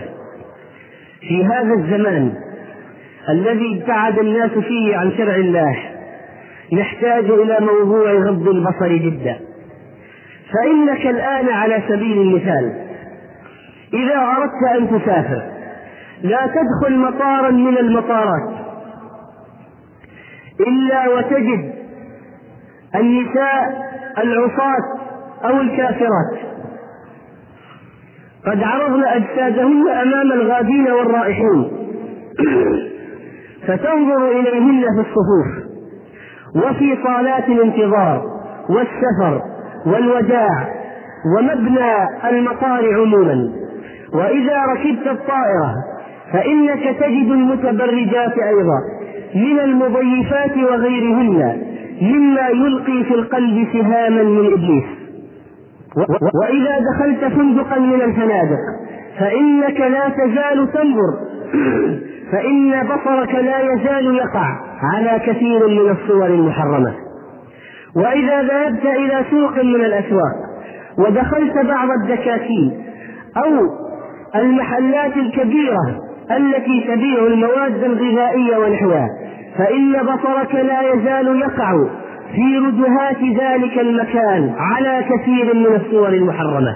في هذا الزمان الذي ابتعد الناس فيه عن شرع الله نحتاج إلى موضوع غض البصر جدا. فإنك الآن على سبيل المثال. إذا أردت أن تسافر لا تدخل مطارا من المطارات إلا وتجد النساء العصاة أو الكافرات. قد عرضن أجسادهن أمام الغادين والرائحين. فتنظر إليهن في الصفوف وفي صالات الانتظار والسفر. والوداع ومبنى المطار عموما. وإذا ركبت الطائرة فإنك تجد المتبرجات أيضا من المضيفات وغيرهن مما يلقي في القلب سهاما من إبليس. وإذا دخلت فندقا من الفنادق فإنك لا تزال تنظر. فإن بصرك لا يزال يقع على كثير من الصور المحرمة. وإذا ذهبت إلى سوق من الأسواق ودخلت بعض الدكاكين أو المحلات الكبيرة التي تبيع المواد الغذائية ونحوها فإن بصرك لا يزال يقع في ردهات ذلك المكان على كثير من الصور المحرمة.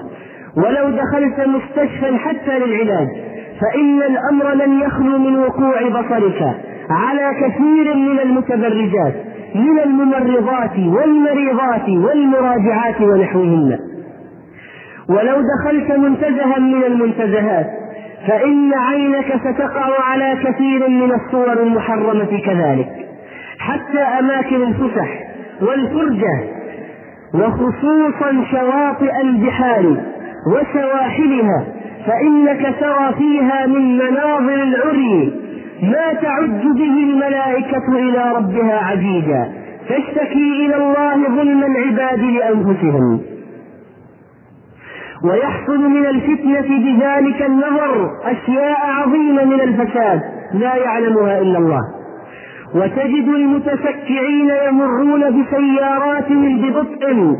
ولو دخلت مستشفى حتى للعلاج فإن الأمر لن يخلو من وقوع بصرك على كثير من المتبرجات. من الممرضات والمريضات والمراجعات ونحوهن. ولو دخلت منتزها من المنتزهات فإن عينك ستقع على كثير من الصور المحرمة كذلك. حتى أماكن الفسح والفرجة وخصوصا شواطئ البحار وسواحلها فإنك ترى فيها من مناظر العري ما تعج به الملائكة إلى ربها عجيجا تشتكي إلى الله ظلم العباد لأنفسهم. ويحصل من الفتنة بذلك النظر أشياء عظيمة من الفساد لا يعلمها إلا الله. وتجد المتسكعين يمرون بسياراتهم ببطء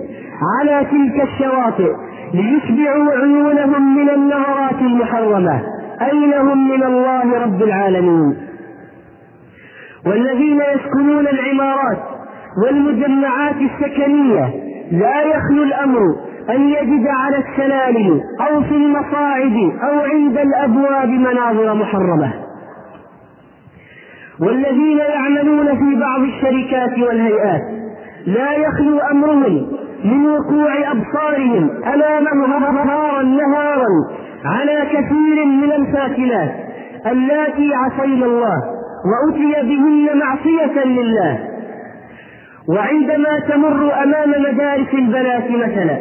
على تلك الشواطئ ليشبعوا عيونهم من النظرات المحرمة. أين هم من الله رب العالمين؟ والذين يسكنون العمارات والمجمعات السكنية لا يخلو الأمر أن يجد على السلالم أو في المصاعد أو عند الأبواب مناظر محرمة. والذين يعملون في بعض الشركات والهيئات لا يخلو أمرهم من وقوع أبصارهم أمامهم نهارا نهارا على كثير من الفاكلات اللاتي عصينا الله وأتي بهن معصية لله. وعندما تمر أمام مدارس البنات مثلا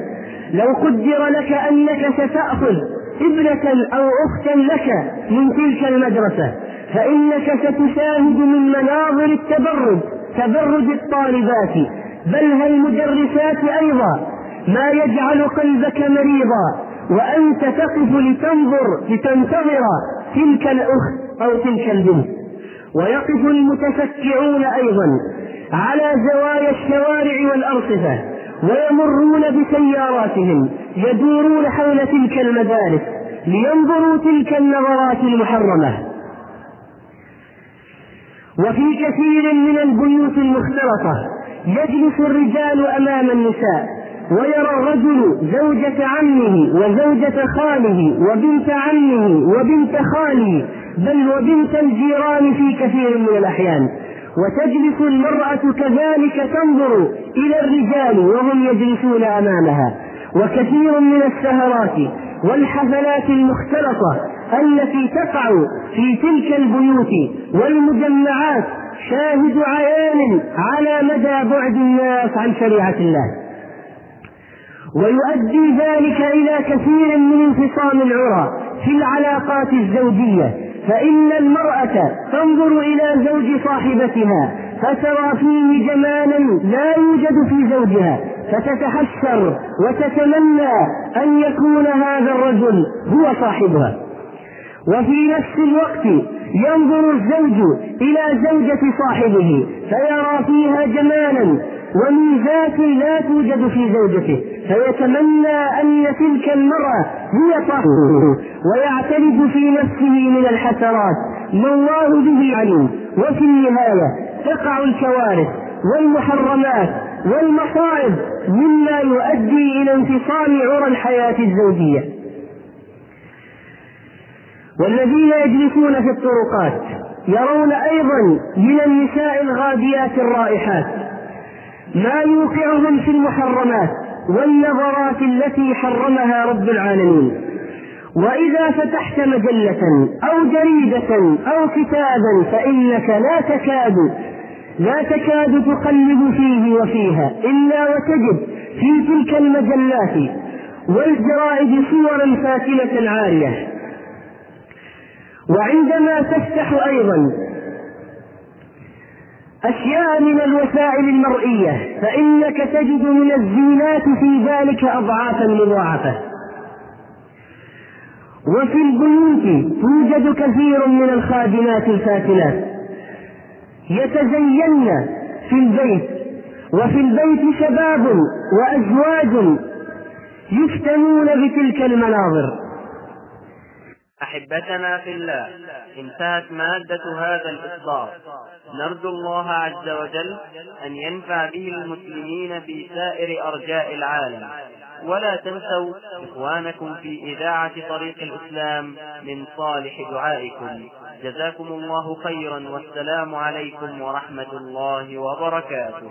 لو قدر لك أنك ستأخذ ابنة أو أختا لك من تلك المدرسة فإنك ستشاهد من مناظر التبرج تبرج الطالبات. بل المدرسات أيضا ما يجعل قلبك مريضا. وأنت تقف لتنظر لتنتظر تلك الأخت أو تلك البنت. ويقف المتفكعون أيضا على زوايا الشوارع والأرصفة ويمرون بسياراتهم يدورون حول تلك المدارس لينظروا تلك النظرات المحرمة. وفي كثير من البيوت المختلطة يجلس الرجال أمام النساء. ويرى الرجل زوجة عمه وزوجة خاله وبنت عمه وبنت خاله بل وبنت الجيران في كثير من الأحيان. وتجلس المرأة كذلك تنظر إلى الرجال وهم يجلسون أمامها. وكثير من السهرات والحفلات المختلطة التي تقع في تلك البيوت والمجمعات شاهد عيان على مدى بعد الناس عن شريعة الله. ويؤدي ذلك إلى كثير من انفصام العرى في العلاقات الزوجية. فإن المرأة تنظر إلى زوج صاحبتها فترى فيه جمالا لا يوجد في زوجها فتتحسر وتتمنى أن يكون هذا الرجل هو صاحبها. وفي نفس الوقت ينظر الزوج إلى زوجة صاحبه فيرى فيها جمالا وميزات لا توجد في زوجته. فيتمنى أن تلك المرأة هي صاحبه ويعترف في نفسه من الحسرات ما الله به عليم. وفي النهاية تقع الكوارث والمحرمات والمصائب مما يؤدي إلى انفصال عرى الحياة الزوجية. والذين يجلسون في الطرقات يرون أيضا من النساء الغاديات الرائحات ما يوقعهم في المحرمات والنظرات التي حرمها رب العالمين. وإذا فتحت مجلة أو جريدة أو كتابا فإنك لا تكاد لا تكاد تقلب فيه وفيها إلا وتجد في تلك المجلات والجرائد صورا فاتنة عارية. وعندما تفتح أيضا أشياء من الوسائل المرئية فإنك تجد من الزينات في ذلك أضعافا مضاعفة. وفي البيوت توجد كثير من الخادمات الفاتنات. يتزين في البيت وفي البيت شباب وأزواج يفتنون بتلك المناظر. أحبتنا في الله. انتهت مادة هذا الإصدار. نرجو الله عز وجل أن ينفع به المسلمين في سائر أرجاء العالم. ولا تنسوا إخوانكم في إذاعة طريق الإسلام من صالح دعائكم. جزاكم الله خيرا والسلام عليكم ورحمة الله وبركاته.